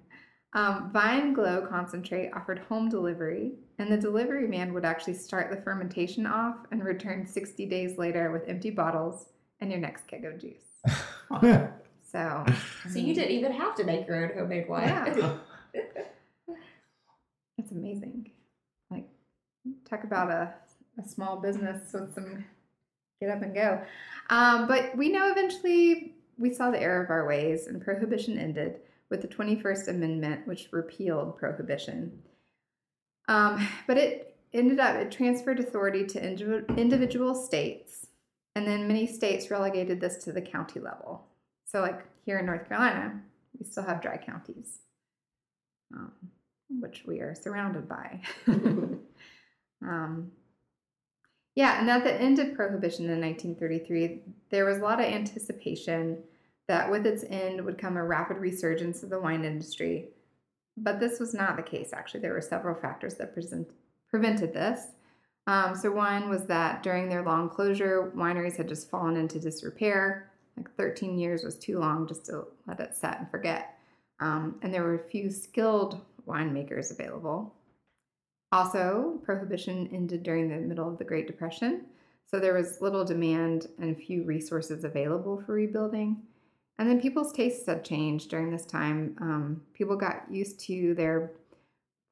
Um, Vine-Glo concentrate offered home delivery, and the delivery man would actually start the fermentation off and return 60 days later with empty bottles and your next keg of juice. So, So you didn't even have to make your own homemade wine. Yeah. it's amazing. Like, talk about a, a small business with some get up and go. Um, but we know eventually we saw the error of our ways, and prohibition ended with the 21st Amendment, which repealed prohibition. Um, but it ended up, it transferred authority to indiv- individual states, and then many states relegated this to the county level. So, like here in North Carolina, we still have dry counties, um, which we are surrounded by. um, yeah, and at the end of Prohibition in 1933, there was a lot of anticipation that with its end would come a rapid resurgence of the wine industry. But this was not the case, actually. There were several factors that present, prevented this. Um, so, one was that during their long closure, wineries had just fallen into disrepair. Like 13 years was too long just to let it set and forget. Um, and there were a few skilled winemakers available. Also, prohibition ended during the middle of the Great Depression, so there was little demand and few resources available for rebuilding. And then people's tastes had changed during this time. Um, people got used to their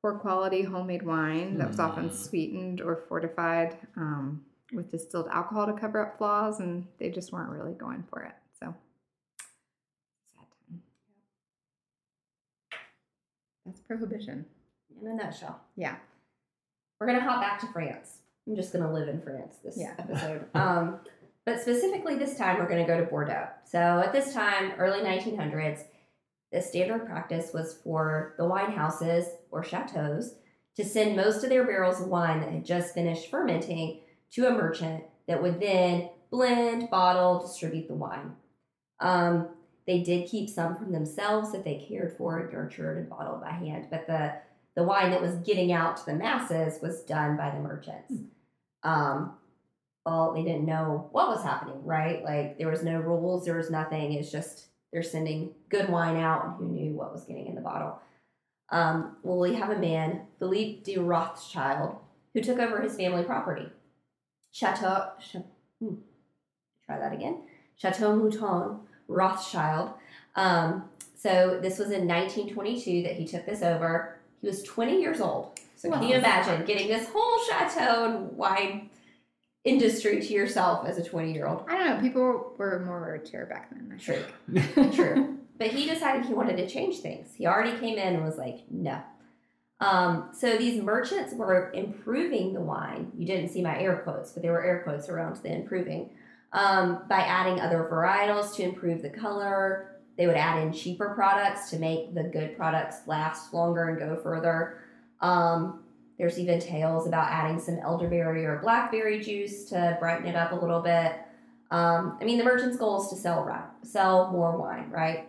poor quality homemade wine that was often sweetened or fortified um, with distilled alcohol to cover up flaws, and they just weren't really going for it. So, sad time. That's prohibition. In a nutshell. Yeah. We're gonna hop back to France. I'm just gonna live in France this Yeah. episode. um, but specifically this time, we're gonna go to Bordeaux. So at this time, early 1900s, the standard practice was for the wine houses or chateaus to send most of their barrels of wine that had just finished fermenting to a merchant that would then blend, bottle, distribute the wine. Um, they did keep some from themselves that they cared for, nurtured, and bottled by hand, but the the wine that was getting out to the masses was done by the merchants. Um, well, they didn't know what was happening, right? Like there was no rules, there was nothing. It's just they're sending good wine out, and who knew what was getting in the bottle. Um, well, we have a man, Philippe de Rothschild, who took over his family property. Chateau, Cha- hmm, try that again. Chateau Mouton Rothschild. Um, so this was in 1922 that he took this over. He was 20 years old. So can you imagine getting this whole chateau and wine industry to yourself as a 20 year old? I don't know. People were more mature back then. I True. True. But he decided he wanted to change things. He already came in and was like, no. Um, so these merchants were improving the wine. You didn't see my air quotes, but there were air quotes around the improving um, by adding other varietals to improve the color. They would add in cheaper products to make the good products last longer and go further. Um, there's even tales about adding some elderberry or blackberry juice to brighten it up a little bit. Um, I mean, the merchant's goal is to sell sell more wine, right?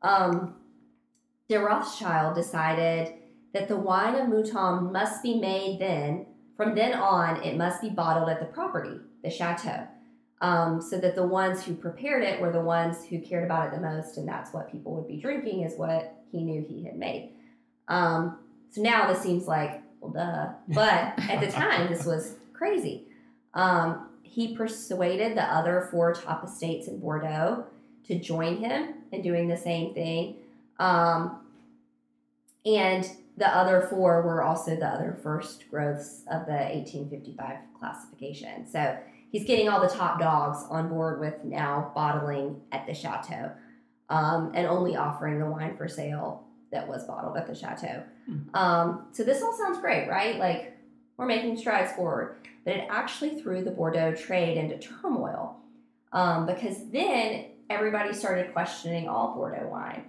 Um, de Rothschild decided that the wine of Mouton must be made then. From then on, it must be bottled at the property, the chateau, um, so that the ones who prepared it were the ones who cared about it the most, and that's what people would be drinking, is what he knew he had made. Um, so now this seems like, well, duh. But at the time, this was crazy. Um, he persuaded the other four top estates in Bordeaux to join him in doing the same thing. Um, and the other four were also the other first growths of the 1855 classification. So he's getting all the top dogs on board with now bottling at the chateau um, and only offering the wine for sale that was bottled at the chateau. Um, so this all sounds great, right? Like we're making strides forward, but it actually threw the Bordeaux trade into turmoil um, because then everybody started questioning all Bordeaux wine.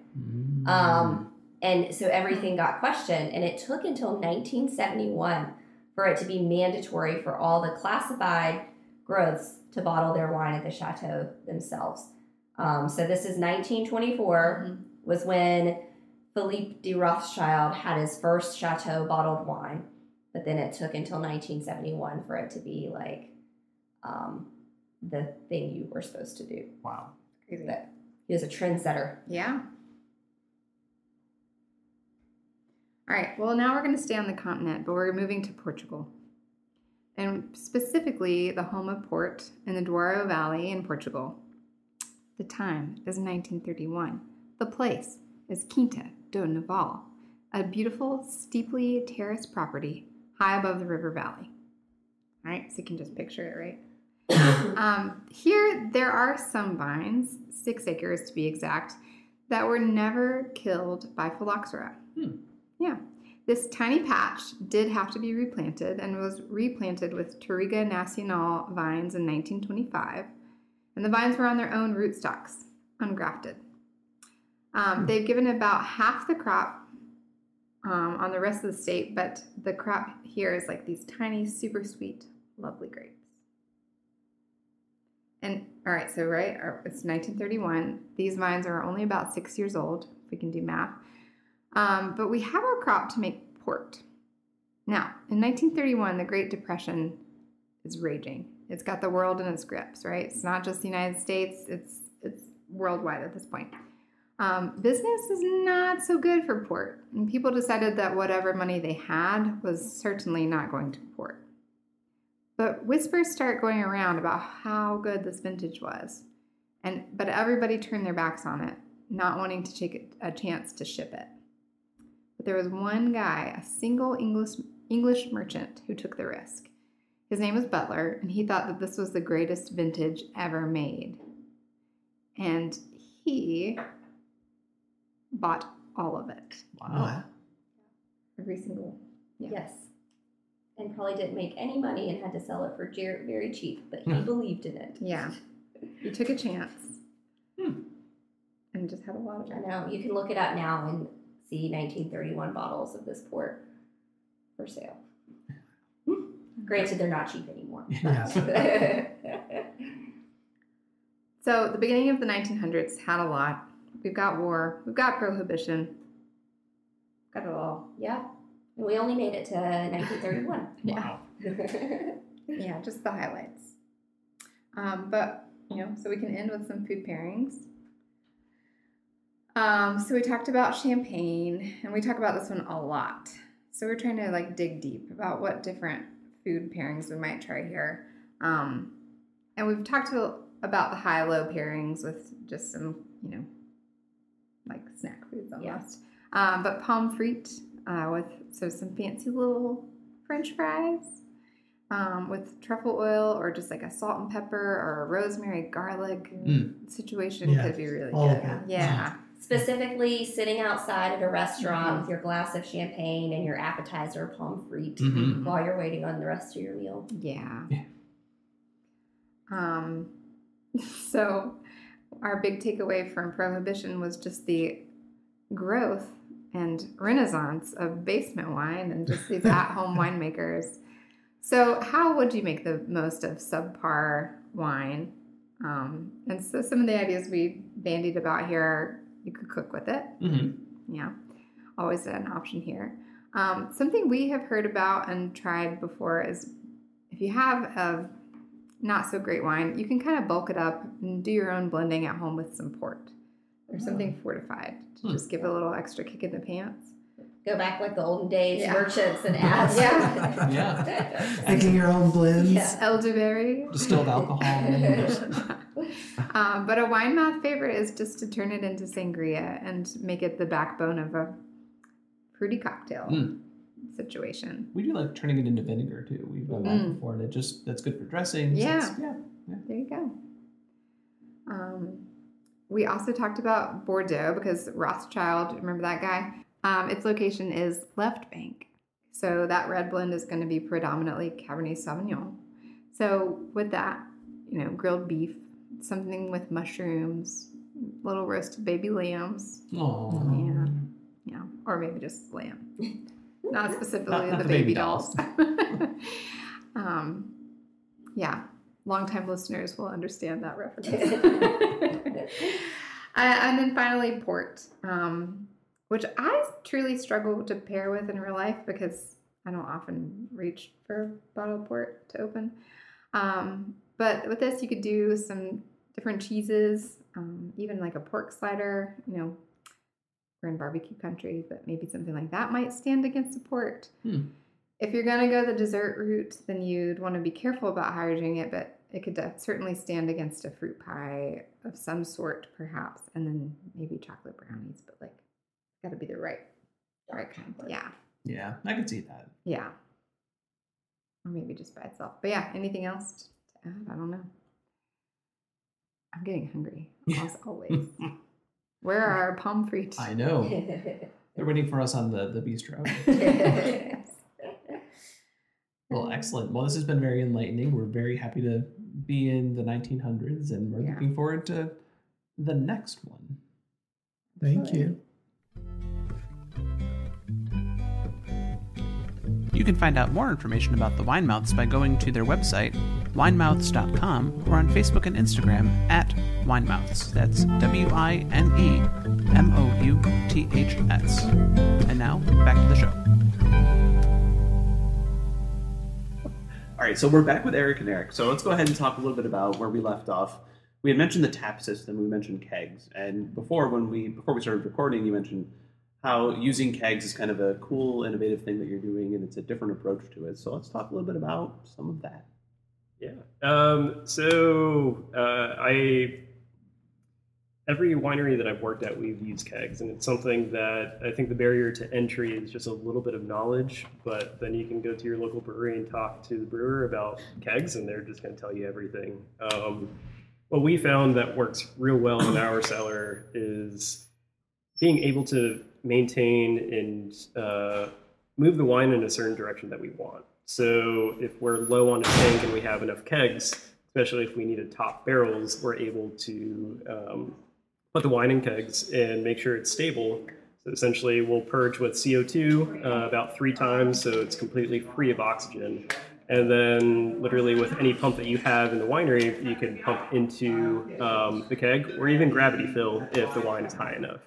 Um, and so everything got questioned, and it took until 1971 for it to be mandatory for all the classified growths to bottle their wine at the chateau themselves. Um, so this is 1924 was when Philippe de Rothschild had his first chateau bottled wine, but then it took until 1971 for it to be like um, the thing you were supposed to do. Wow. Crazy. That he was a trendsetter. Yeah. All right. Well, now we're going to stay on the continent, but we're moving to Portugal. And specifically, the home of port in the Douro Valley in Portugal. The time is 1931. The place is Quinta do Noval, a beautiful, steeply terraced property high above the river valley. All right, so you can just picture it, right? um, here, there are some vines, six acres to be exact, that were never killed by phylloxera. Hmm. Yeah. This tiny patch did have to be replanted and was replanted with Touriga Nacional vines in 1925. And the vines were on their own rootstocks, ungrafted. Um, they've given about half the crop um, on the rest of the state, but the crop here is like these tiny, super sweet, lovely grapes. And all right, so right, uh, it's 1931. These vines are only about six years old, if we can do math. Um, but we have our crop to make port. Now, in 1931, the Great Depression is raging. It's got the world in its grips, right? It's not just the United States; it's it's worldwide at this point. Um, business is not so good for port, and people decided that whatever money they had was certainly not going to port. But whispers start going around about how good this vintage was, and but everybody turned their backs on it, not wanting to take a, chance to ship it. But there was one guy, a single English English merchant, who took the risk. His name was Butler, and he thought that this was the greatest vintage ever made. And he bought all of it. Wow. Every single. Yeah. Yes. And probably didn't make any money and had to sell it for very cheap, but he Hmm. believed in it. Yeah. He took a chance. Hmm. And just had a lot of I know. You can look it up now and see 1931 bottles of this port for sale. Granted, they're not cheap anymore. but- So the beginning of the 1900s had a lot. We've got war. We've got prohibition. Got it all. yeah. And we only made it to 1931. Yeah. Yeah, just the highlights. Um, but you know, so we can end with some food pairings. Um, so we talked about champagne, and we talk about this one a lot. So we're trying to like dig deep about what different food pairings we might try here. Um, and we've talked to, about the high-low pairings with just some, you know, like snack foods almost. Yeah. Um, but pomme frite uh, with so some fancy little French fries um, with truffle oil or just like a salt and pepper or a rosemary garlic Mm. situation Yeah, could be really all good. of it. Yeah. Specifically, sitting outside at a restaurant Mm-hmm. with your glass of champagne and your appetizer pomme frite Mhm. while you're waiting on the rest of your meal. Yeah. Yeah. Um, so our big takeaway from prohibition was just the growth and renaissance of basement wine and just these at-home winemakers. So how would you make the most of subpar wine? Um, and so some of the ideas we bandied about here, are you could cook with it. Mhm. Yeah, always an option here. Um, something we have heard about and tried before is if you have a not so great wine, you can kind of bulk it up and do your own blending at home with some port or something fortified to Hmm. just give a little extra kick in the pants. Go back like the olden days, Yeah. merchants and ads. Yeah. Yeah. Making your own blends. Yeah. Elderberry. Distilled alcohol. um, but a Wine Mouths favorite is just to turn it into sangria and make it the backbone of a fruity cocktail Mm. Situation. we do like turning it into vinegar too. We've done that Mm. before, and it just that's good for dressing. Yeah. It's- yeah. There you go. Um, we also talked about Bordeaux because Rothschild, remember that guy? Um, its location is left bank. So that red blend is going to be predominantly Cabernet Sauvignon. So with that, you know, grilled beef, something with mushrooms, little roasted baby lambs. Oh. Yeah. Yeah. Or maybe just lamb. Not specifically Not- not the, the baby, baby dolls. um, yeah. Longtime listeners will understand that reference. Uh, and then finally, port, um, which I truly struggle to pair with in real life because I don't often reach for bottled port to open. Um, but with this, you could do some different cheeses, um, even like a pork slider. You know, we're in barbecue country, but maybe something like that might stand against a port. Hmm. If you're going to go the dessert route, then you'd want to be careful about hydrating it, but it could certainly stand against a fruit pie of some sort, perhaps, and then maybe chocolate brownies, but like, got to be the right, right kind. Yeah, Yeah, I can see that. yeah. Or maybe just by itself. But yeah, anything else to add? I don't know. I'm getting hungry, as always. Where are our pomme frites? I know. They're waiting for us on the, the bistro. Well, excellent. Well, this has been very enlightening. We're very happy to be in the 1900s, and we're Yeah. looking forward to the next one. Thank you. You can find out more information about the Wine Mouths by going to their website, winemouths.com, or on Facebook and Instagram at Winemouths. That's W I N E M O U T H S. And now, back to the show. All right, so we're back with Erik and Erick. So let's go ahead and talk a little bit about where we left off. We had mentioned the tap system. We mentioned kegs, and before when we before we started recording, you mentioned how using kegs is kind of a cool, innovative thing that you're doing, and it's a different approach to it. So let's talk a little bit about some of that. Yeah. Um, so uh, I every winery that I've worked at, we've used kegs, and it's something that I think the barrier to entry is just a little bit of knowledge. But then you can go to your local brewery and talk to the brewer about kegs, and they're just going to tell you everything. Um, what we found that works real well in our cellar is being able to maintain and uh, move the wine in a certain direction that we want. So if we're low on a tank and we have enough kegs, especially if we need to top barrels, we're able to um, put the wine in kegs and make sure it's stable. So essentially, we'll purge with CO2 uh, about three times, so it's completely free of oxygen. And then, literally, with any pump that you have in the winery, you can pump into um, the keg or even gravity fill if the wine is high enough.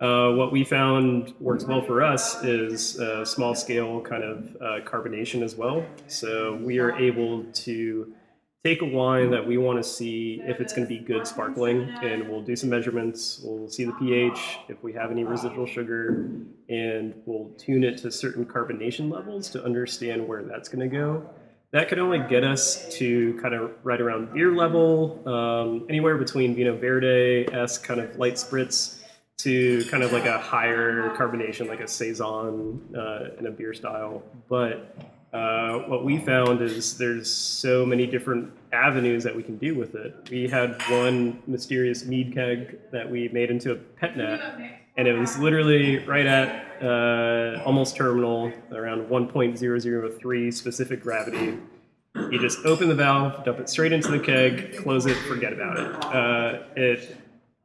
Uh, what we found works well for us is uh, small scale kind of uh, carbonation as well. So we are able to take a wine that we want to see if it's going to be good sparkling, and we'll do some measurements. We'll see the pH, if we have any residual sugar, and we'll tune it to certain carbonation levels to understand where that's going to go. That could only get us to kind of right around beer level, um, anywhere between Vinho Verde s kind of light spritz to kind of like a higher carbonation, like a saison uh, in a beer style. But uh, what we found is there's so many different avenues that we can do with it. We had one mysterious mead keg that we made into a pét-nat, and it was literally right at uh, almost terminal, around 1.003 specific gravity. You just open the valve, dump it straight into the keg, close it, forget about it. Uh, it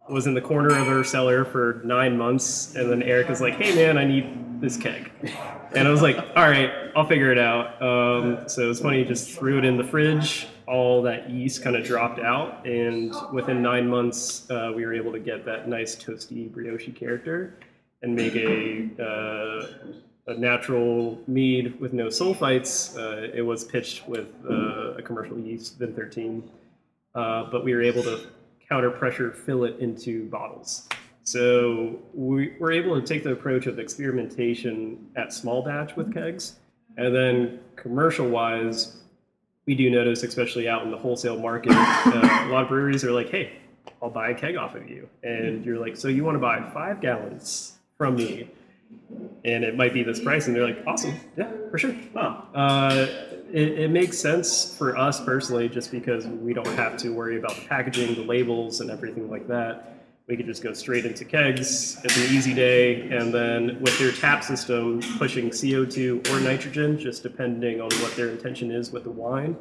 was in the corner of our cellar for nine months, and then Eric was like, "Hey man, I need this keg," and I was like, "All right, I'll figure it out." Um, so it's funny, just threw it in the fridge. All that yeast kind of dropped out, and within nine months, uh, we were able to get that nice toasty brioche character and make a uh, a natural mead with no sulfites. Uh, it was pitched with uh, a commercial yeast, Vin 13, uh, but we were able to counter pressure fill it into bottles. So we were able to take the approach of experimentation at small batch with kegs, and then commercial wise, we do notice, especially out in the wholesale market, uh, a lot of breweries are like, "Hey, I'll buy a keg off of you," and you're like, "So you want to buy five gallons from me?" And it might be this price, and they're like, "Awesome, yeah, for sure." Wow. Uh, it, it makes sense for us personally, just because we don't have to worry about the packaging, the labels, and everything like that. we could just go straight into kegs. It's an easy day, and then with their tap system pushing CO2 or nitrogen, just depending on what their intention is with the wine.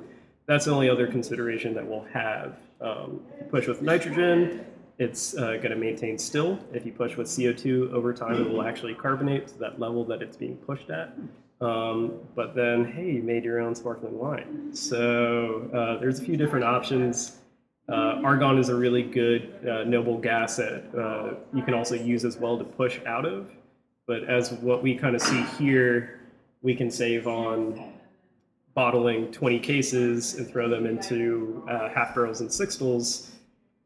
That's the only other consideration that we'll have. Um, push with nitrogen, it's uh, going to maintain still. If you push with CO2 over time, it will actually carbonate to that level that it's being pushed at. Um, but then, hey, you made your own sparkling wine. So uh, there's a few different options. Uh, argon is a really good uh, noble gas that uh, you can also use as well to push out of. But as what we kind of see here, we can save on bottling 20 cases and throw them into uh, half barrels and sixtels,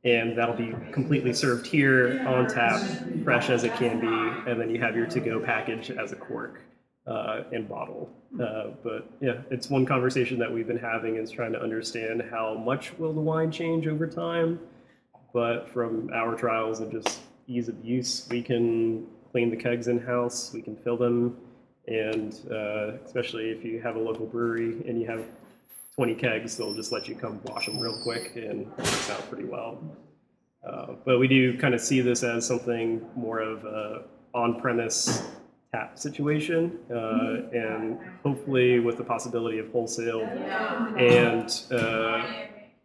and that'll be completely served here on tap, fresh as it can be, and then you have your to-go package as a cork uh, and bottle. Uh, but yeah, it's one conversation that we've been having is trying to understand how much will the wine change over time. But from our trials of just ease of use, we can clean the kegs in house, we can fill them, and uh, especially if you have a local brewery and you have 20 kegs, they'll just let you come wash them real quick, and it works out pretty well. Uh, but we do kind of see this as something more of a on-premise tap situation, uh, and hopefully with the possibility of wholesale and uh,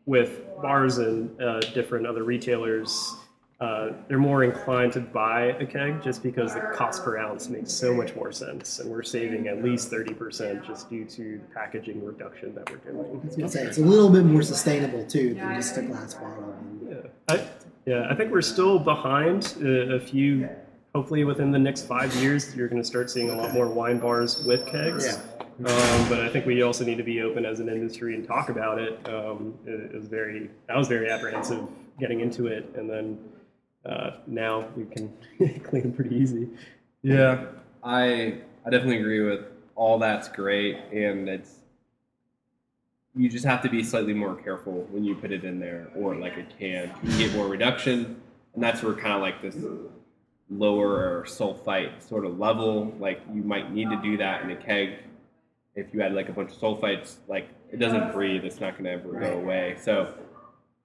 with bars and uh, different other retailers, uh, they're more inclined to buy a keg just because the cost per ounce makes so much more sense, and we're saving at least thirty percent just due to packaging reduction that we're doing. I say, it's a little bit more sustainable too than just a glass bottle. Yeah, I, yeah, I think we're still behind uh, a few. Hopefully, within the next five years, you're going to start seeing a lot more wine bars with kegs. Yeah. Um, but I think we also need to be open as an industry and talk about it. Um, it, it was very, I was very apprehensive getting into it, and then uh, now we can clean them pretty easy. Yeah, I I definitely agree with all that's great, and it's you just have to be slightly more careful when you put it in there, or like a can. You can get more reduction, and that's where kind of like this lower sulfite sort of level. Like you might need to do that in a keg. If you had like a bunch of sulfites, like it doesn't breathe, it's not going to ever go away. So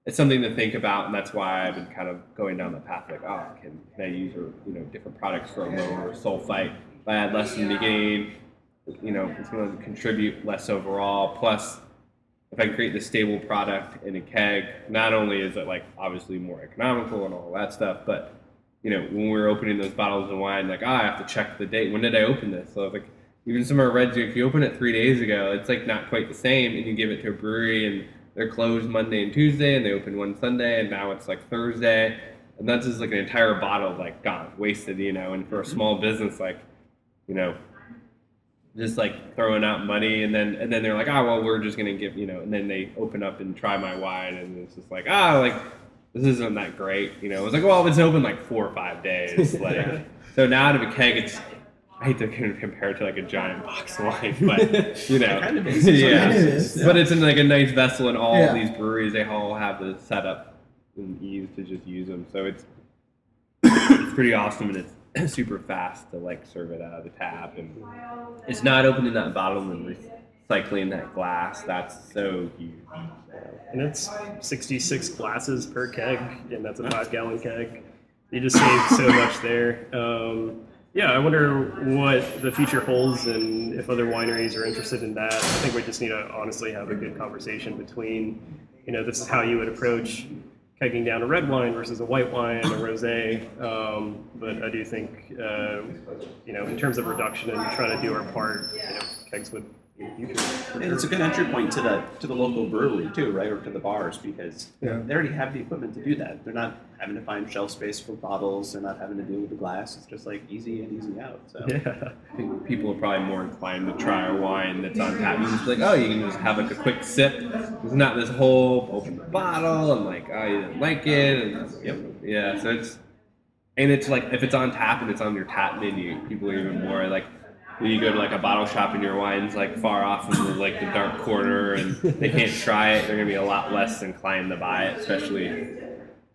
it's something to think about, and that's why I've been kind of going down the path like, oh, can, can I use or you know different products for a lower sulfite? If I add less in the beginning, you know, it's going to contribute less overall. Plus, if I can create the stable product in a keg, not only is it like obviously more economical and all that stuff, but you know, when we were opening those bottles of wine, like, ah, I have to check the date. When did I open this? So like, even some of our reds, if you open it three days ago, it's like not quite the same, and you give it to a brewery and they're closed Monday and Tuesday, and they open one Sunday, and now it's like Thursday, and that's just like an entire bottle like gone, wasted, you know. And for a small business, like, you know, just like throwing out money, and then and then they're like, oh well, we're just gonna give, you know, and then they open up and try my wine, and it's just like, ah, like this isn't that great, you know. It's like, well, it's open like four or five days, like. So now out of a keg, it's I hate to compare it to like a giant box of wine, but you know, kind of is. yeah. It is. But it's in like a nice vessel, and all Yeah. these breweries they all have the setup and ease to just use them. So it's it's pretty awesome, and it's super fast to like serve it out of the tap, and it's not opening that bottle and recycling that glass. That's so huge. And it's 66 glasses per keg, and that's a five gallon keg. You just save so much there. Um, yeah, I wonder what the future holds and if other wineries are interested in that. I think we just need to honestly have a good conversation between, you know, this is how you would approach kegging down a red wine versus a white wine, a rosé. Um, but I do think, uh, you know, in terms of reduction and trying to do our part, you know, kegs would be the future. for And it's a good entry point to the to the local brewery too, right, or to the bars because Yeah. they already have the equipment to do that. They're not having to find shelf space for bottles. They're not having to deal with the glass. It's just like easy in, easy out. So Yeah. I think people are probably more inclined to try a wine that's on tap. You can just like, oh, you can just have like a quick sip. It's not this whole open the bottle and like, oh, you didn't like it. And yep, yeah. So it's and it's like if it's on tap and it's on your tap menu, people are even more like. You go to like a bottle shop and your wine's like far off in the like the dark corner and they can't try it, they're gonna be a lot less inclined to buy it, especially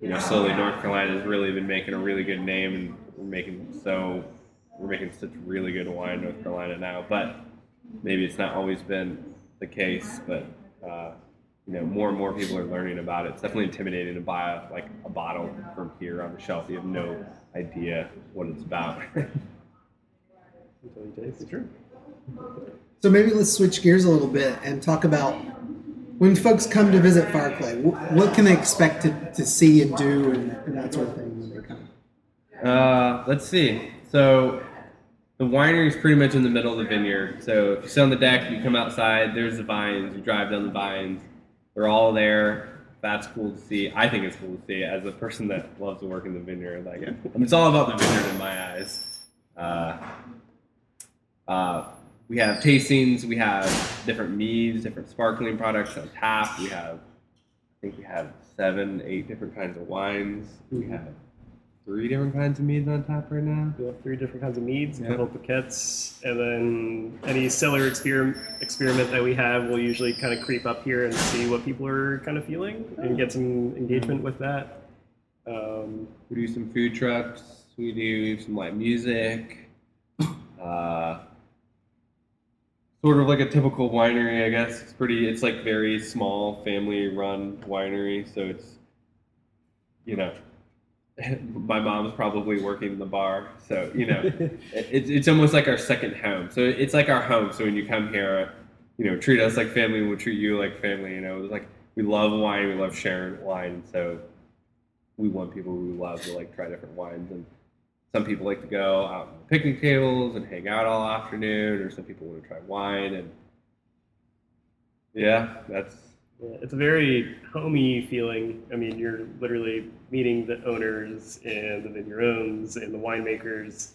you know, slowly North Carolina has really been making a really good name, and we're making so we're making such really good wine in North Carolina now. But maybe it's not always been the case. But uh, you know, more and more people are learning about it. It's definitely intimidating to buy like a bottle from here on the shelf. You have no idea what it's about. Until it. So maybe let's switch gears a little bit and talk about when folks come to visit Fireclay, wh- what can they expect to, to see and do and, and that sort of thing when they come? Uh, let's see. So the winery is pretty much in the middle of the vineyard. So if you sit on the deck, you come outside. There's the vines. You drive down the vines. They're all there. That's cool to see. I think it's cool to see as a person that loves to work in the vineyard. Like, it's all about the vineyard in my eyes. Uh, uh, we have tastings. We have different meads, different sparkling products on tap. We have, I think we have seven, eight different kinds of wines. We have three different kinds of meads on tap right now. We have three different kinds of meads, Yeah. couple piquettes, and then any cellar experiment experiment that we have, we'll usually kind of creep up here and see what people are kind of feeling and get some engagement with that. Um, We do some food trucks. We do some live music. Uh, sort of like a typical winery, I guess. It's pretty. It's like very small, family-run winery. So it's, you know, my mom's probably working in the bar. So you know, it's it's almost like our second home. So it's like our home. So when you come here, you know, treat us like family. We'll treat you like family. You know, it's like we love wine. We love sharing wine. So we want people who love to like try different wines and some people like to go out on picnic tables and hang out all afternoon or some people want to try wine and yeah that's Yeah, it's a very homey feeling. I mean, you're literally meeting the owners and the vineyard and the winemakers.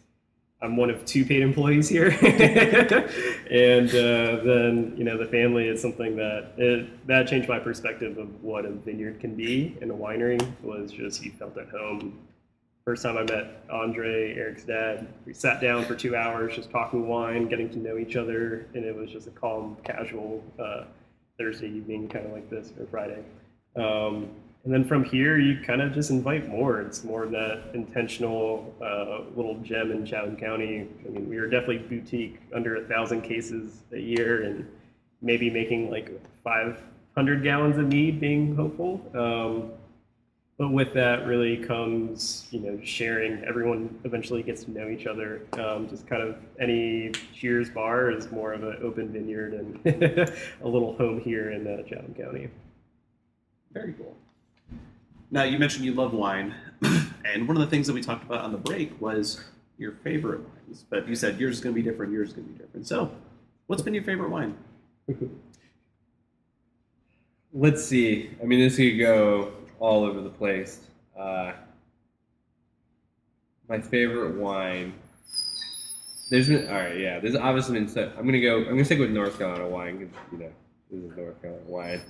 I'm one of two paid employees here, and uh, then you know the family is something that it, that changed my perspective of what a vineyard can be and a winery was just you felt at home. First time I met Andre, Erik's dad, we sat down for two hours just talking wine, getting to know each other, and it was just a calm, casual. Uh, Thursday evening, kind of like this, or Friday. Um, and then from here, you kind of just invite more. It's more of that intentional uh, little gem in Chatham County. I mean, we are definitely boutique, under a thousand cases a year, and maybe making like 500 gallons of mead, being hopeful. Um, but with that really comes, you know, sharing. Everyone eventually gets to know each other. Um, just kind of any Cheers bar is more of an open vineyard and a little home here in uh, Chatham County. Very cool. Now you mentioned you love wine, and one of the things that we talked about on the break was your favorite wines. But you said yours is going to be different. Yours is going to be different. So, what's been your favorite wine? let's see i mean this could go all over the place uh, my favorite wine there's been all right yeah there's obviously been so i'm gonna go i'm gonna stick with north carolina wine because you know this is north carolina wine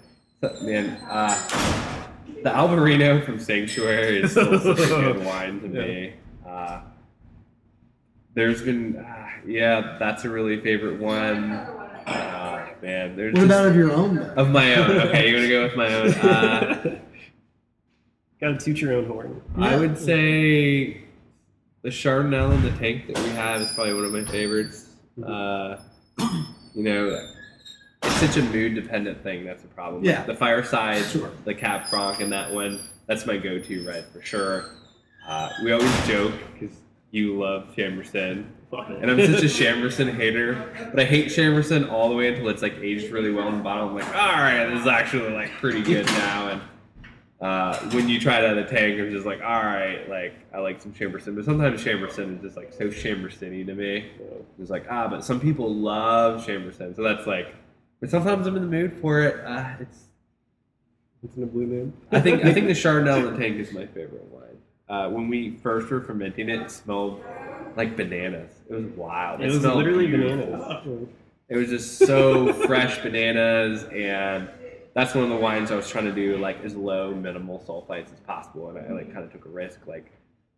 so, man uh, the albarino from sanctuary is still such a good wine to me uh, there's been uh, yeah that's a really favorite one uh, man there's What just- about of your own? Though? of my own. Okay, you're gonna go with my own. Got to toot your own horn. I would say the Chardonnay in the tank that we have is probably one of my favorites. Uh, you know, it's such a mood dependent thing. That's the problem. Yeah. The Fireside, Sure. the Cab Franc, and that one. That's my go-to red for sure. Uh, we always joke because you love Chambourcin. And I'm such a Chambourcin hater, but I hate Chambourcin all the way until it's like aged really well in the bottle. I'm like, all right, this is actually like pretty good now. And uh, when you try it out of the tank, I'm just like, all right, like I like some Chambourcin, but sometimes Chambourcin is just like so Chambersony to me. It's like ah, but some people love Chambourcin, so that's like. But sometimes I'm in the mood for it. Uh, it's It's in a blue moon. I think I think the Chardonnay in the tank is my favorite wine. Uh, when we first were fermenting it, it smelled like bananas. It was wild. It was literally beautiful. bananas. It was just so fresh bananas, and that's one of the wines I was trying to do like as low minimal sulfites as possible. And I like kind of took a risk. Like,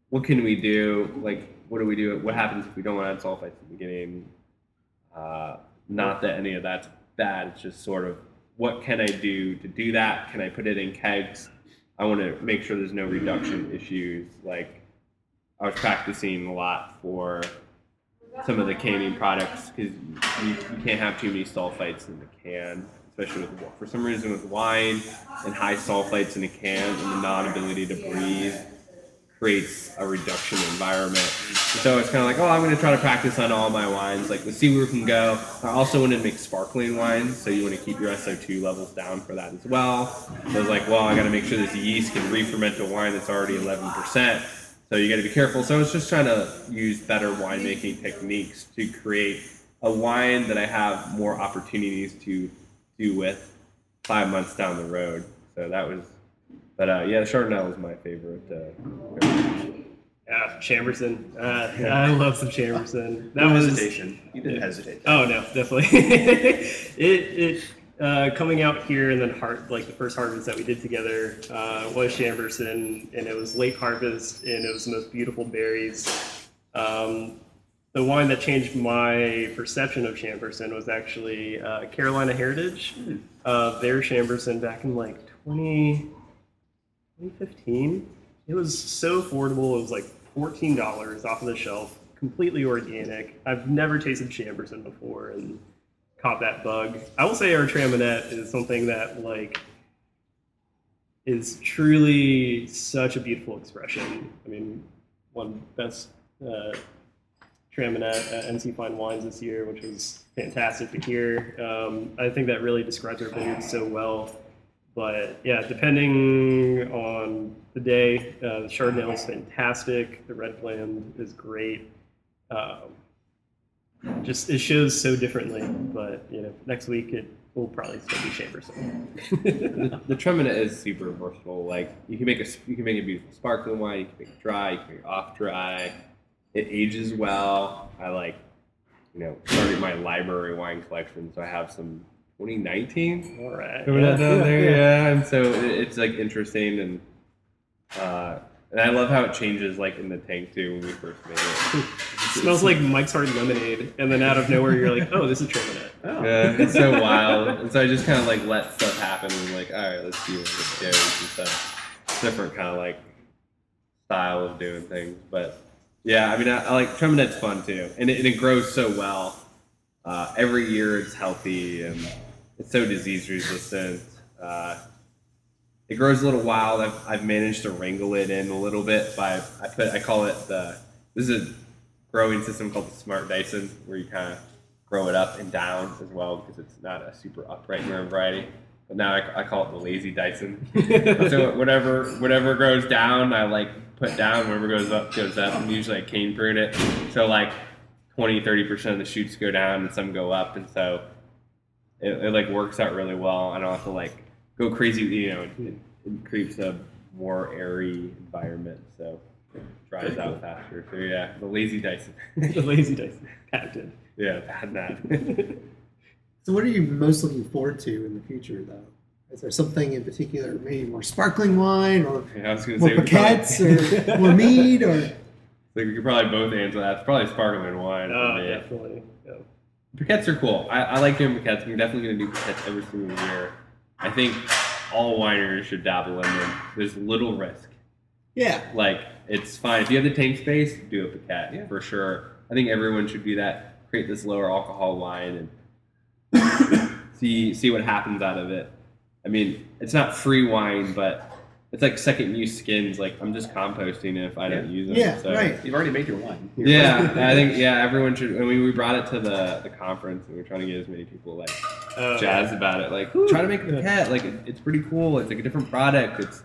what can we do? Like, what do we do? What happens if we don't want to add sulfites at the beginning? Uh, not that any of that's bad. It's just sort of what can I do to do that? Can I put it in kegs? I want to make sure there's no reduction issues. Like, I was practicing a lot for some of the canning products because you, you can't have too many sulfites in the can. Especially with for some reason with wine and high sulfites in a can and the non-ability to breathe creates a reduction environment. So it's kind of like, oh, I'm going to try to practice on all my wines, like let's see where we can go. I also want to make sparkling wines, so you want to keep your SO2 levels down for that as well. So I was like, well, I got to make sure this yeast can re-ferment a wine that's already 11%. So you got to be careful. So I was just trying to use better winemaking techniques to create a wine that I have more opportunities to do with five months down the road. So that was, but uh, yeah, the Chardonnay was my favorite. Uh, Yeah, Chambourcin. Uh, I love some Chambourcin. That No was hesitation. You didn't hesitate. Oh no, definitely. it it uh, coming out here and then har like the first harvest that we did together uh, was Chambourcin, and it was late harvest, and it was the most beautiful berries. Um, the wine that changed my perception of Chambourcin was actually uh, Carolina Heritage. Uh, their Chambourcin back in like 20, 2015. It was so affordable. It was like fourteen dollars off of the shelf, completely organic. I've never tasted Chambourcin before and caught that bug. I will say our Traminette is something that like is truly such a beautiful expression. I mean, one best uh, Traminette at NC Fine Wines this year, which was fantastic to hear. Um, I think that really describes our vineyard so well. But yeah, depending on the day, uh, the Chardonnay is fantastic. The Red Blend is great. Um, just it shows so differently. But you know, next week it will probably still be Chambourcin. the, the Tremina is super versatile. Like you can make a you can make a beautiful sparkling wine. You can make it dry. You can make it off dry. It ages well. I like you know started my library wine collection, so I have some 2019 All right. coming out Yeah. down there. Yeah, and so it, it's like interesting and. Uh, and I love how it changes, like in the tank too, when we first made it. smells like Mike's Hard Lemonade, and then out of nowhere you're like, oh, this is Traminette. Oh. Yeah, it's so wild. And so I just kind of like let stuff happen and like, all right, let's see where this goes and stuff. Different kind of like style of doing things, but yeah, I mean, I, I like Traminette's fun too, and it, and it grows so well. Uh, every year it's healthy and it's so disease resistant. Uh, it grows a little wild. I've, I've managed to wrangle it in a little bit by I put I call it the this is a growing system called the Smart Dyson where you kind of grow it up and down as well because it's not a super upright growing variety. But now I, I call it the lazy Dyson. so whatever whatever grows down, I like put down. Whatever goes up goes up, and usually I cane prune it. So like 20, 30 percent of the shoots go down and some go up, and so it, it like works out really well. I don't have to like go crazy. You know, it, it creates a more airy environment, so it dries out faster. So yeah, the lazy Dyson. the lazy Dyson. Patented. yeah, bad that. So, what are you most looking forward to in the future, though? Is there something in particular, maybe more sparkling wine, or Yeah, I was gonna more say we probably- or more mead, or Like we could probably both answer that. It's probably sparkling wine. for Oh, me. definitely. Yeah. Piquettes are cool. I, I like doing piquettes. I'm definitely going to do piquettes every single year. I think all wineries should dabble in them. There's little risk. yeah, Like, it's fine. If you have the tank space, do a piquette Yeah. for sure. I think everyone should do that. Create this lower alcohol wine and see see what happens out of it. I mean, it's not free wine, but it's like second use skins. Like, I'm just composting if I don't use them. yeah, so. right. You've already made your wine. Yeah, I think yeah, everyone should. I mean, we brought it to the, the conference, and we are trying to get as many people like Oh, jazzed about it. Like, try to make a piquette. Like, it, it's pretty cool. It's like a different product. It's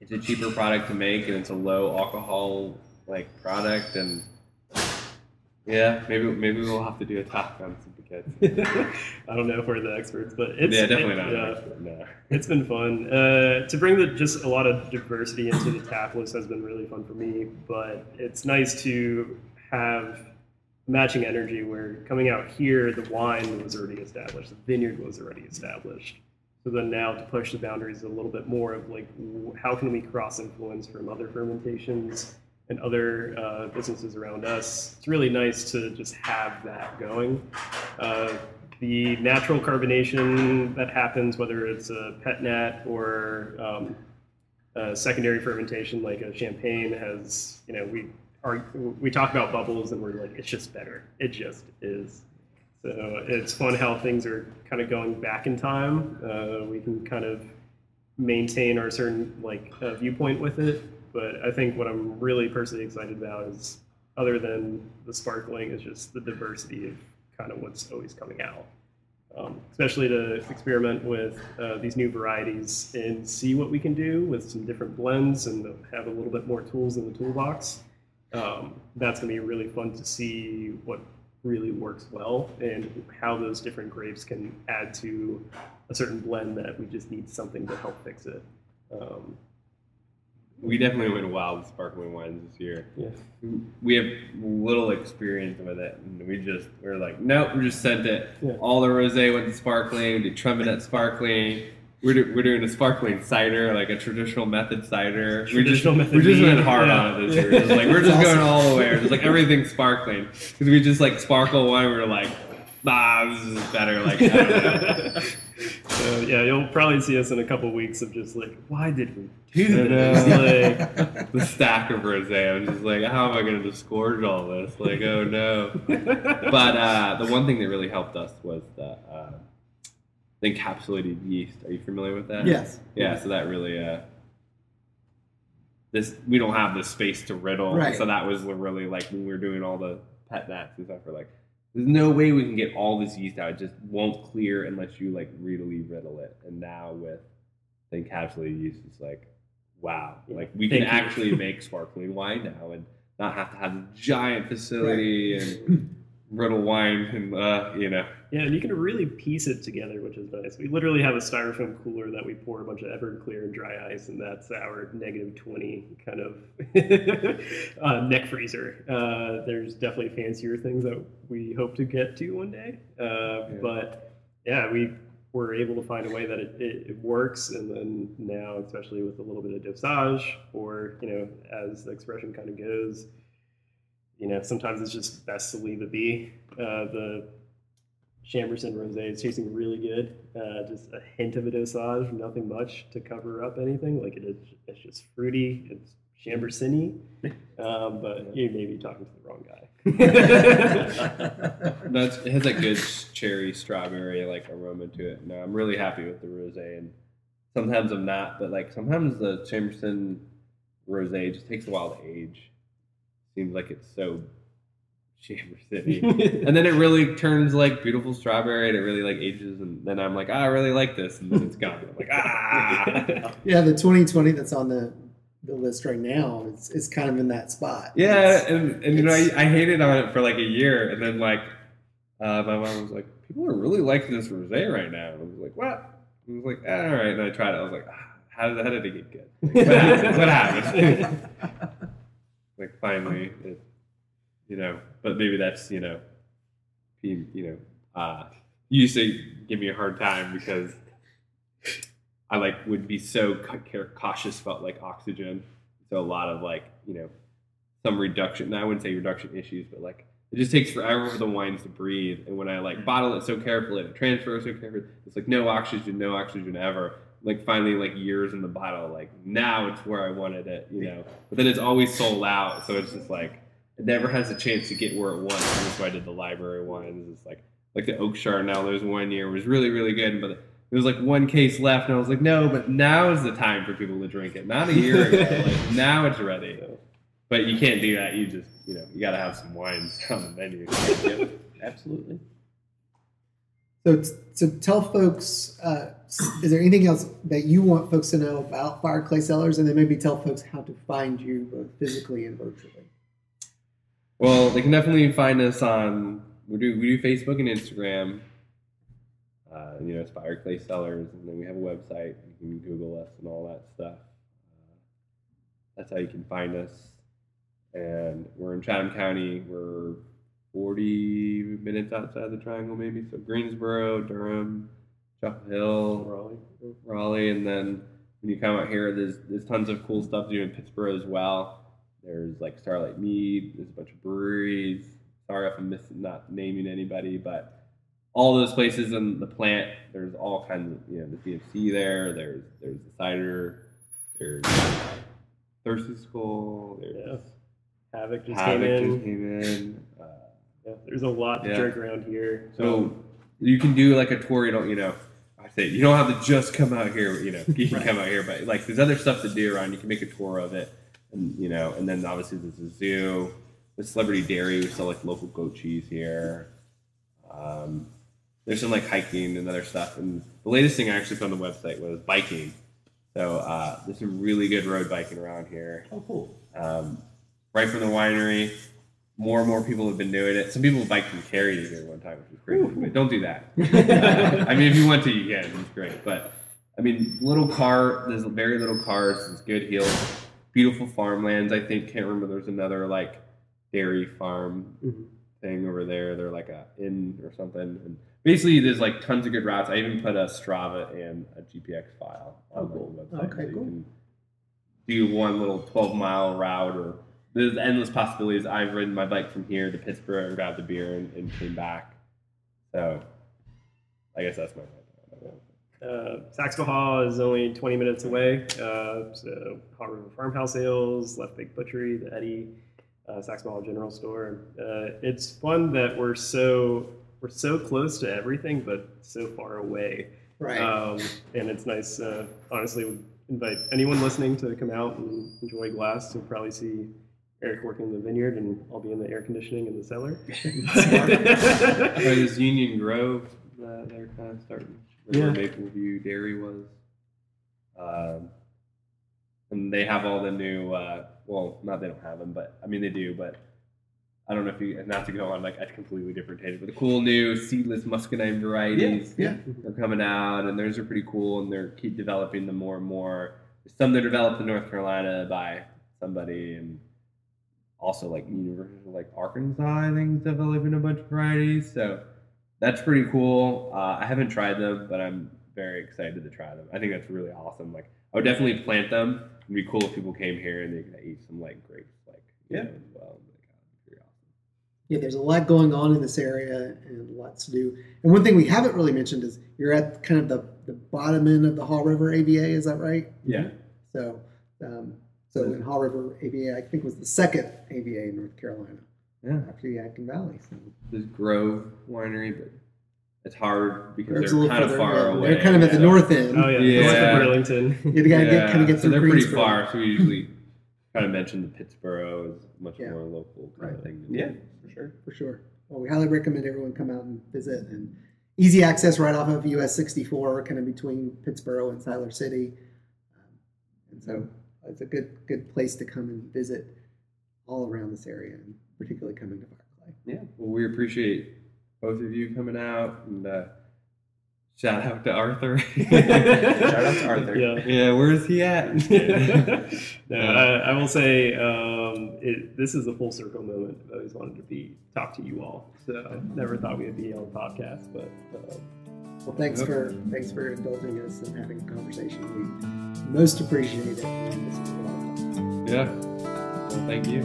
it's a cheaper product to make, and it's a low alcohol like product. And yeah, maybe maybe we'll have to do a talk on some piquettes. I don't know if we're the experts, but it's yeah, definitely not. yeah. No. It's been fun uh, to bring the, just a lot of diversity into the tap list has been really fun for me. But it's nice to have matching energy where coming out here, the wine was already established, the vineyard was already established. So then now to push the boundaries a little bit more of like how can we cross influence from other fermentations and other uh, businesses around us. It's really nice to just have that going. Uh, the natural carbonation that happens, whether it's a pét-nat or um, a secondary fermentation like a champagne, has you know we are we talk about bubbles and we're like it's just better. It just is. So it's fun how things are kind of going back in time. Uh, we can kind of maintain our certain like uh, viewpoint with it, but I think what I'm really personally excited about is, other than the sparkling, is just the diversity of kind of what's always coming out. Um, especially to experiment with uh, these new varieties and see what we can do with some different blends and have a little bit more tools in the toolbox. Um, that's going to be really fun to see what really works well and how those different grapes can add to a certain blend that we just need something to help fix it. Um, We definitely went wild with sparkling wines this year. yeah. We have little experience with it, and we just we are like, nope, we just sent it. Yeah. All the rosé went to sparkling. The Traminette sparkling. We're, do, we're doing a sparkling cider, like a traditional method cider. Traditional we method just, We just went hard yeah. on it this year. Just like we're just That's going all the way. Just like everything's sparkling because we just like sparkle wine. We're like, ah, this is better. Like I don't know. So yeah, you'll probably see us in a couple weeks of just like, why did we do know. this? Like, the stack of rosé. I'm just like, how am I going to disgorge all this? Like, oh no. but uh, the one thing that really helped us was the, uh, the encapsulated yeast. Are you familiar with that? yes. Yeah. So that really, uh, this we don't have the space to riddle. Right. So that was really like when we were doing all the pét-nats and stuff. We're like, there's no way we can get all this yeast out. It just won't clear unless you like really riddle it. And now with the encapsulated yeast, it's like, wow, like we can you. actually make sparkling wine now and not have to have a giant facility and riddle wine and uh, you know. Yeah, and you can really piece it together, which is nice. We literally have a styrofoam cooler that we pour a bunch of Everclear and dry ice, and that's our negative 20 kind of uh, neck freezer. Uh, there's definitely fancier things that we hope to get to one day. Uh, But yeah, we were able to find a way that it, it, it works, and then now, especially with a little bit of dosage, or you know, as the expression kind of goes, you know, sometimes it's just best to leave it be. Uh, the Chambourcin Rosé is tasting really good. Uh, just a hint of a dosage, nothing much to cover up anything. Like it is, it's just fruity. It's Chambersony, um, but you may be talking to the wrong guy. That's it has that good cherry strawberry like aroma to it. No, I'm really happy with the rosé, and sometimes I'm not, but like sometimes the Chambourcin rosé just takes a while to age. Seems like it's so Chambersony, and then it really turns like beautiful strawberry, and it really like ages, and then I'm like, ah, I really like this, and then it's gone. I'm like, ah. Yeah, the 2020 that's on the, the list right now is, is kind of in that spot. Yeah, It's- and, and you know, I, I hated on it for like a year, and then like uh, my mom was like, "People are really liking this rosé right now." I was like, "What?" I was like, "Ah, "All right," and I tried it. I was like, ah, "How did how did it get good? Like, what happened? What happened?" like finally, it, you know. But maybe that's you know, you know, uh, you used to give me a hard time because I like would be so cautious about like oxygen. So a lot of like you know some reduction. I wouldn't say reduction issues, but like it just takes forever for the wines to breathe. And when I like bottle it so carefully and transfer it so carefully, it's like no oxygen, no oxygen ever. Like finally, like years in the bottle, like now it's where I wanted it, you know. But then it's always sold out, so it's just like it never has a chance to get where it wants. And that's why I did the library wines. It's like like the oak chard. Now there's one year was really really good, but there was like one case left, and I was like, no, but now is the time for people to drink it. Not a year ago. like now it's ready. But you can't do that. You just you know you got to have some wines on the menu. Yep, absolutely. So, so tell folks, uh, is there anything else that you want folks to know about Fire Clay Cellars, and then maybe tell folks how to find you both physically and virtually? Well, they can definitely find us on we do we do Facebook and Instagram. Uh, you know, it's Fire Clay Cellars, and then we have a website. You can Google us and all that stuff. Uh, that's how you can find us. And we're in Chatham County. We're 40 minutes outside the Triangle, maybe. So Greensboro, Durham, Chapel Hill, Raleigh. Raleigh, and then when you come out here, there's there's tons of cool stuff to do in Pittsboro as well. There's like Starlight Mead. There's a bunch of breweries. Sorry if I'm missing, not naming anybody, but all those places in the plant. There's all kinds of you know the CFC there. There's there's the cider. There's Thirsty Skull. There's Yeah. Havoc just Havoc came in. just came in. Uh, Yeah, there's a lot to Yeah. drink around here. So you can do like a tour. You don't, you know, I say you don't have to just come out here. You know, you can come out here, but like there's other stuff to do around. You can make a tour of it, and you know, and then obviously there's a zoo, the Celebrity Dairy. We sell like local goat cheese here. Um, there's some like hiking and other stuff. And the latest thing I actually put on the website was biking. So uh, there's some really good road biking around here. Oh, cool. Um, right from the winery. More and more people have been doing it. Some people biked from Cary to here one time, which was crazy. But don't do that. Uh, I mean, if you want to, you can. It's great. But I mean, little car. There's very little cars. There's good hills, beautiful farmlands. I think can't remember. There's another like dairy farm Mhm. thing over there. They're like a inn or something. And basically, there's like tons of good routes. I even put a Strava and a GPX file on Oh, cool. the website. Okay, so you cool. can do one little 12 mile route or there's endless possibilities. I've ridden my bike from here to Pittsboro and grabbed a beer and, and came back. So I guess that's my Uh, Saxapahaw is only 20 minutes away. Uh, so Haw River Farmhouse Ales, Left Bank Butchery, the Eddie, uh, Saxapahaw General Store. Uh, it's fun that we're so we're so close to everything, but so far away. Right. Um, and it's nice. Uh, honestly, would invite anyone listening to come out and enjoy glass. You'll probably see Erik working in the vineyard, and I'll be in the air conditioning in the cellar. Or this Union Grove that they're kind of starting. Where Yeah. Maple View Dairy was. Um, and they have all the new, uh, well, not they don't have them, but I mean they do, but I don't know if you, not to go on like a completely different tangent, but the cool new seedless muscadine varieties yeah. are coming out, and those are pretty cool, and they're keep developing them more and more. There's some that are developed in North Carolina by somebody, and also like University of like Arkansas, I think, is developing a bunch of varieties. So that's pretty cool. Uh, I haven't tried them, but I'm very excited to try them. I think that's really awesome. Like I would definitely plant them. It'd be cool if people came here and they could eat some like grapes, like you Yeah. know, as well. Like, awesome. Yeah, there's a lot going on in this area and lots to do. And one thing we haven't really mentioned is you're at kind of the, the bottom end of the Haw River AVA, is that right? Yeah. So, um, so in Haw River AVA, I think was the second AVA in North Carolina Yeah. after the Yadkin Valley. So There's Grove Winery, but it's hard because it's they're kind of far yeah, away. They're kind of at the so- north end. Oh yeah, Yeah. north of Burlington. You gotta get kind of get so through they're pretty far. So we usually kind of mention the Pittsboro is much Yeah. more local kind of Right. thing. Yeah, for sure. for sure. Well, we highly recommend everyone come out and visit. And easy access right off of US 64, kind of between Pittsboro and Siler City. Um, and so it's a good good place to come and visit all around this area, and particularly coming to Fire Clay. Yeah. Well, we appreciate both of you coming out and uh, shout out to Arthur. Shout out to Arthur. Yeah. yeah, where's he at? no, I, I will say um, it, this is a full circle moment. I've always wanted to be talk to you all. So I never thought we'd be on the podcast, but um, Well, thanks for thanks for indulging us and having a conversation. We most appreciate it. And this was a lot of fun. yeah. Well, thank you.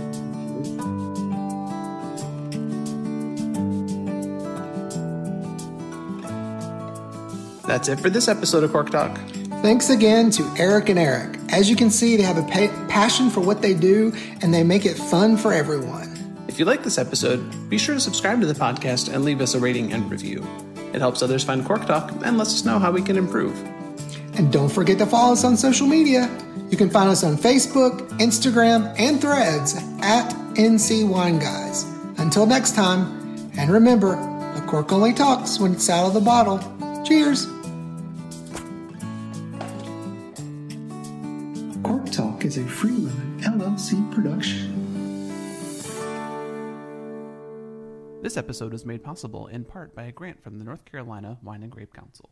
That's it for this episode of Cork Talk. Thanks again to Erik and Erick. As you can see, they have a pa- passion for what they do, and they make it fun for everyone. If you like this episode, be sure to subscribe to the podcast and leave us a rating and review. It helps others find Cork Talk and lets us know how we can improve. And don't forget to follow us on social media. You can find us on Facebook, Instagram, and Threads at NC Wine Guys. Until next time, and remember, a cork only talks when it's out of the bottle. Cheers! Cork Talk is a Freeman LLC production. This episode is made possible in part by a grant from the North Carolina Wine and Grape Council.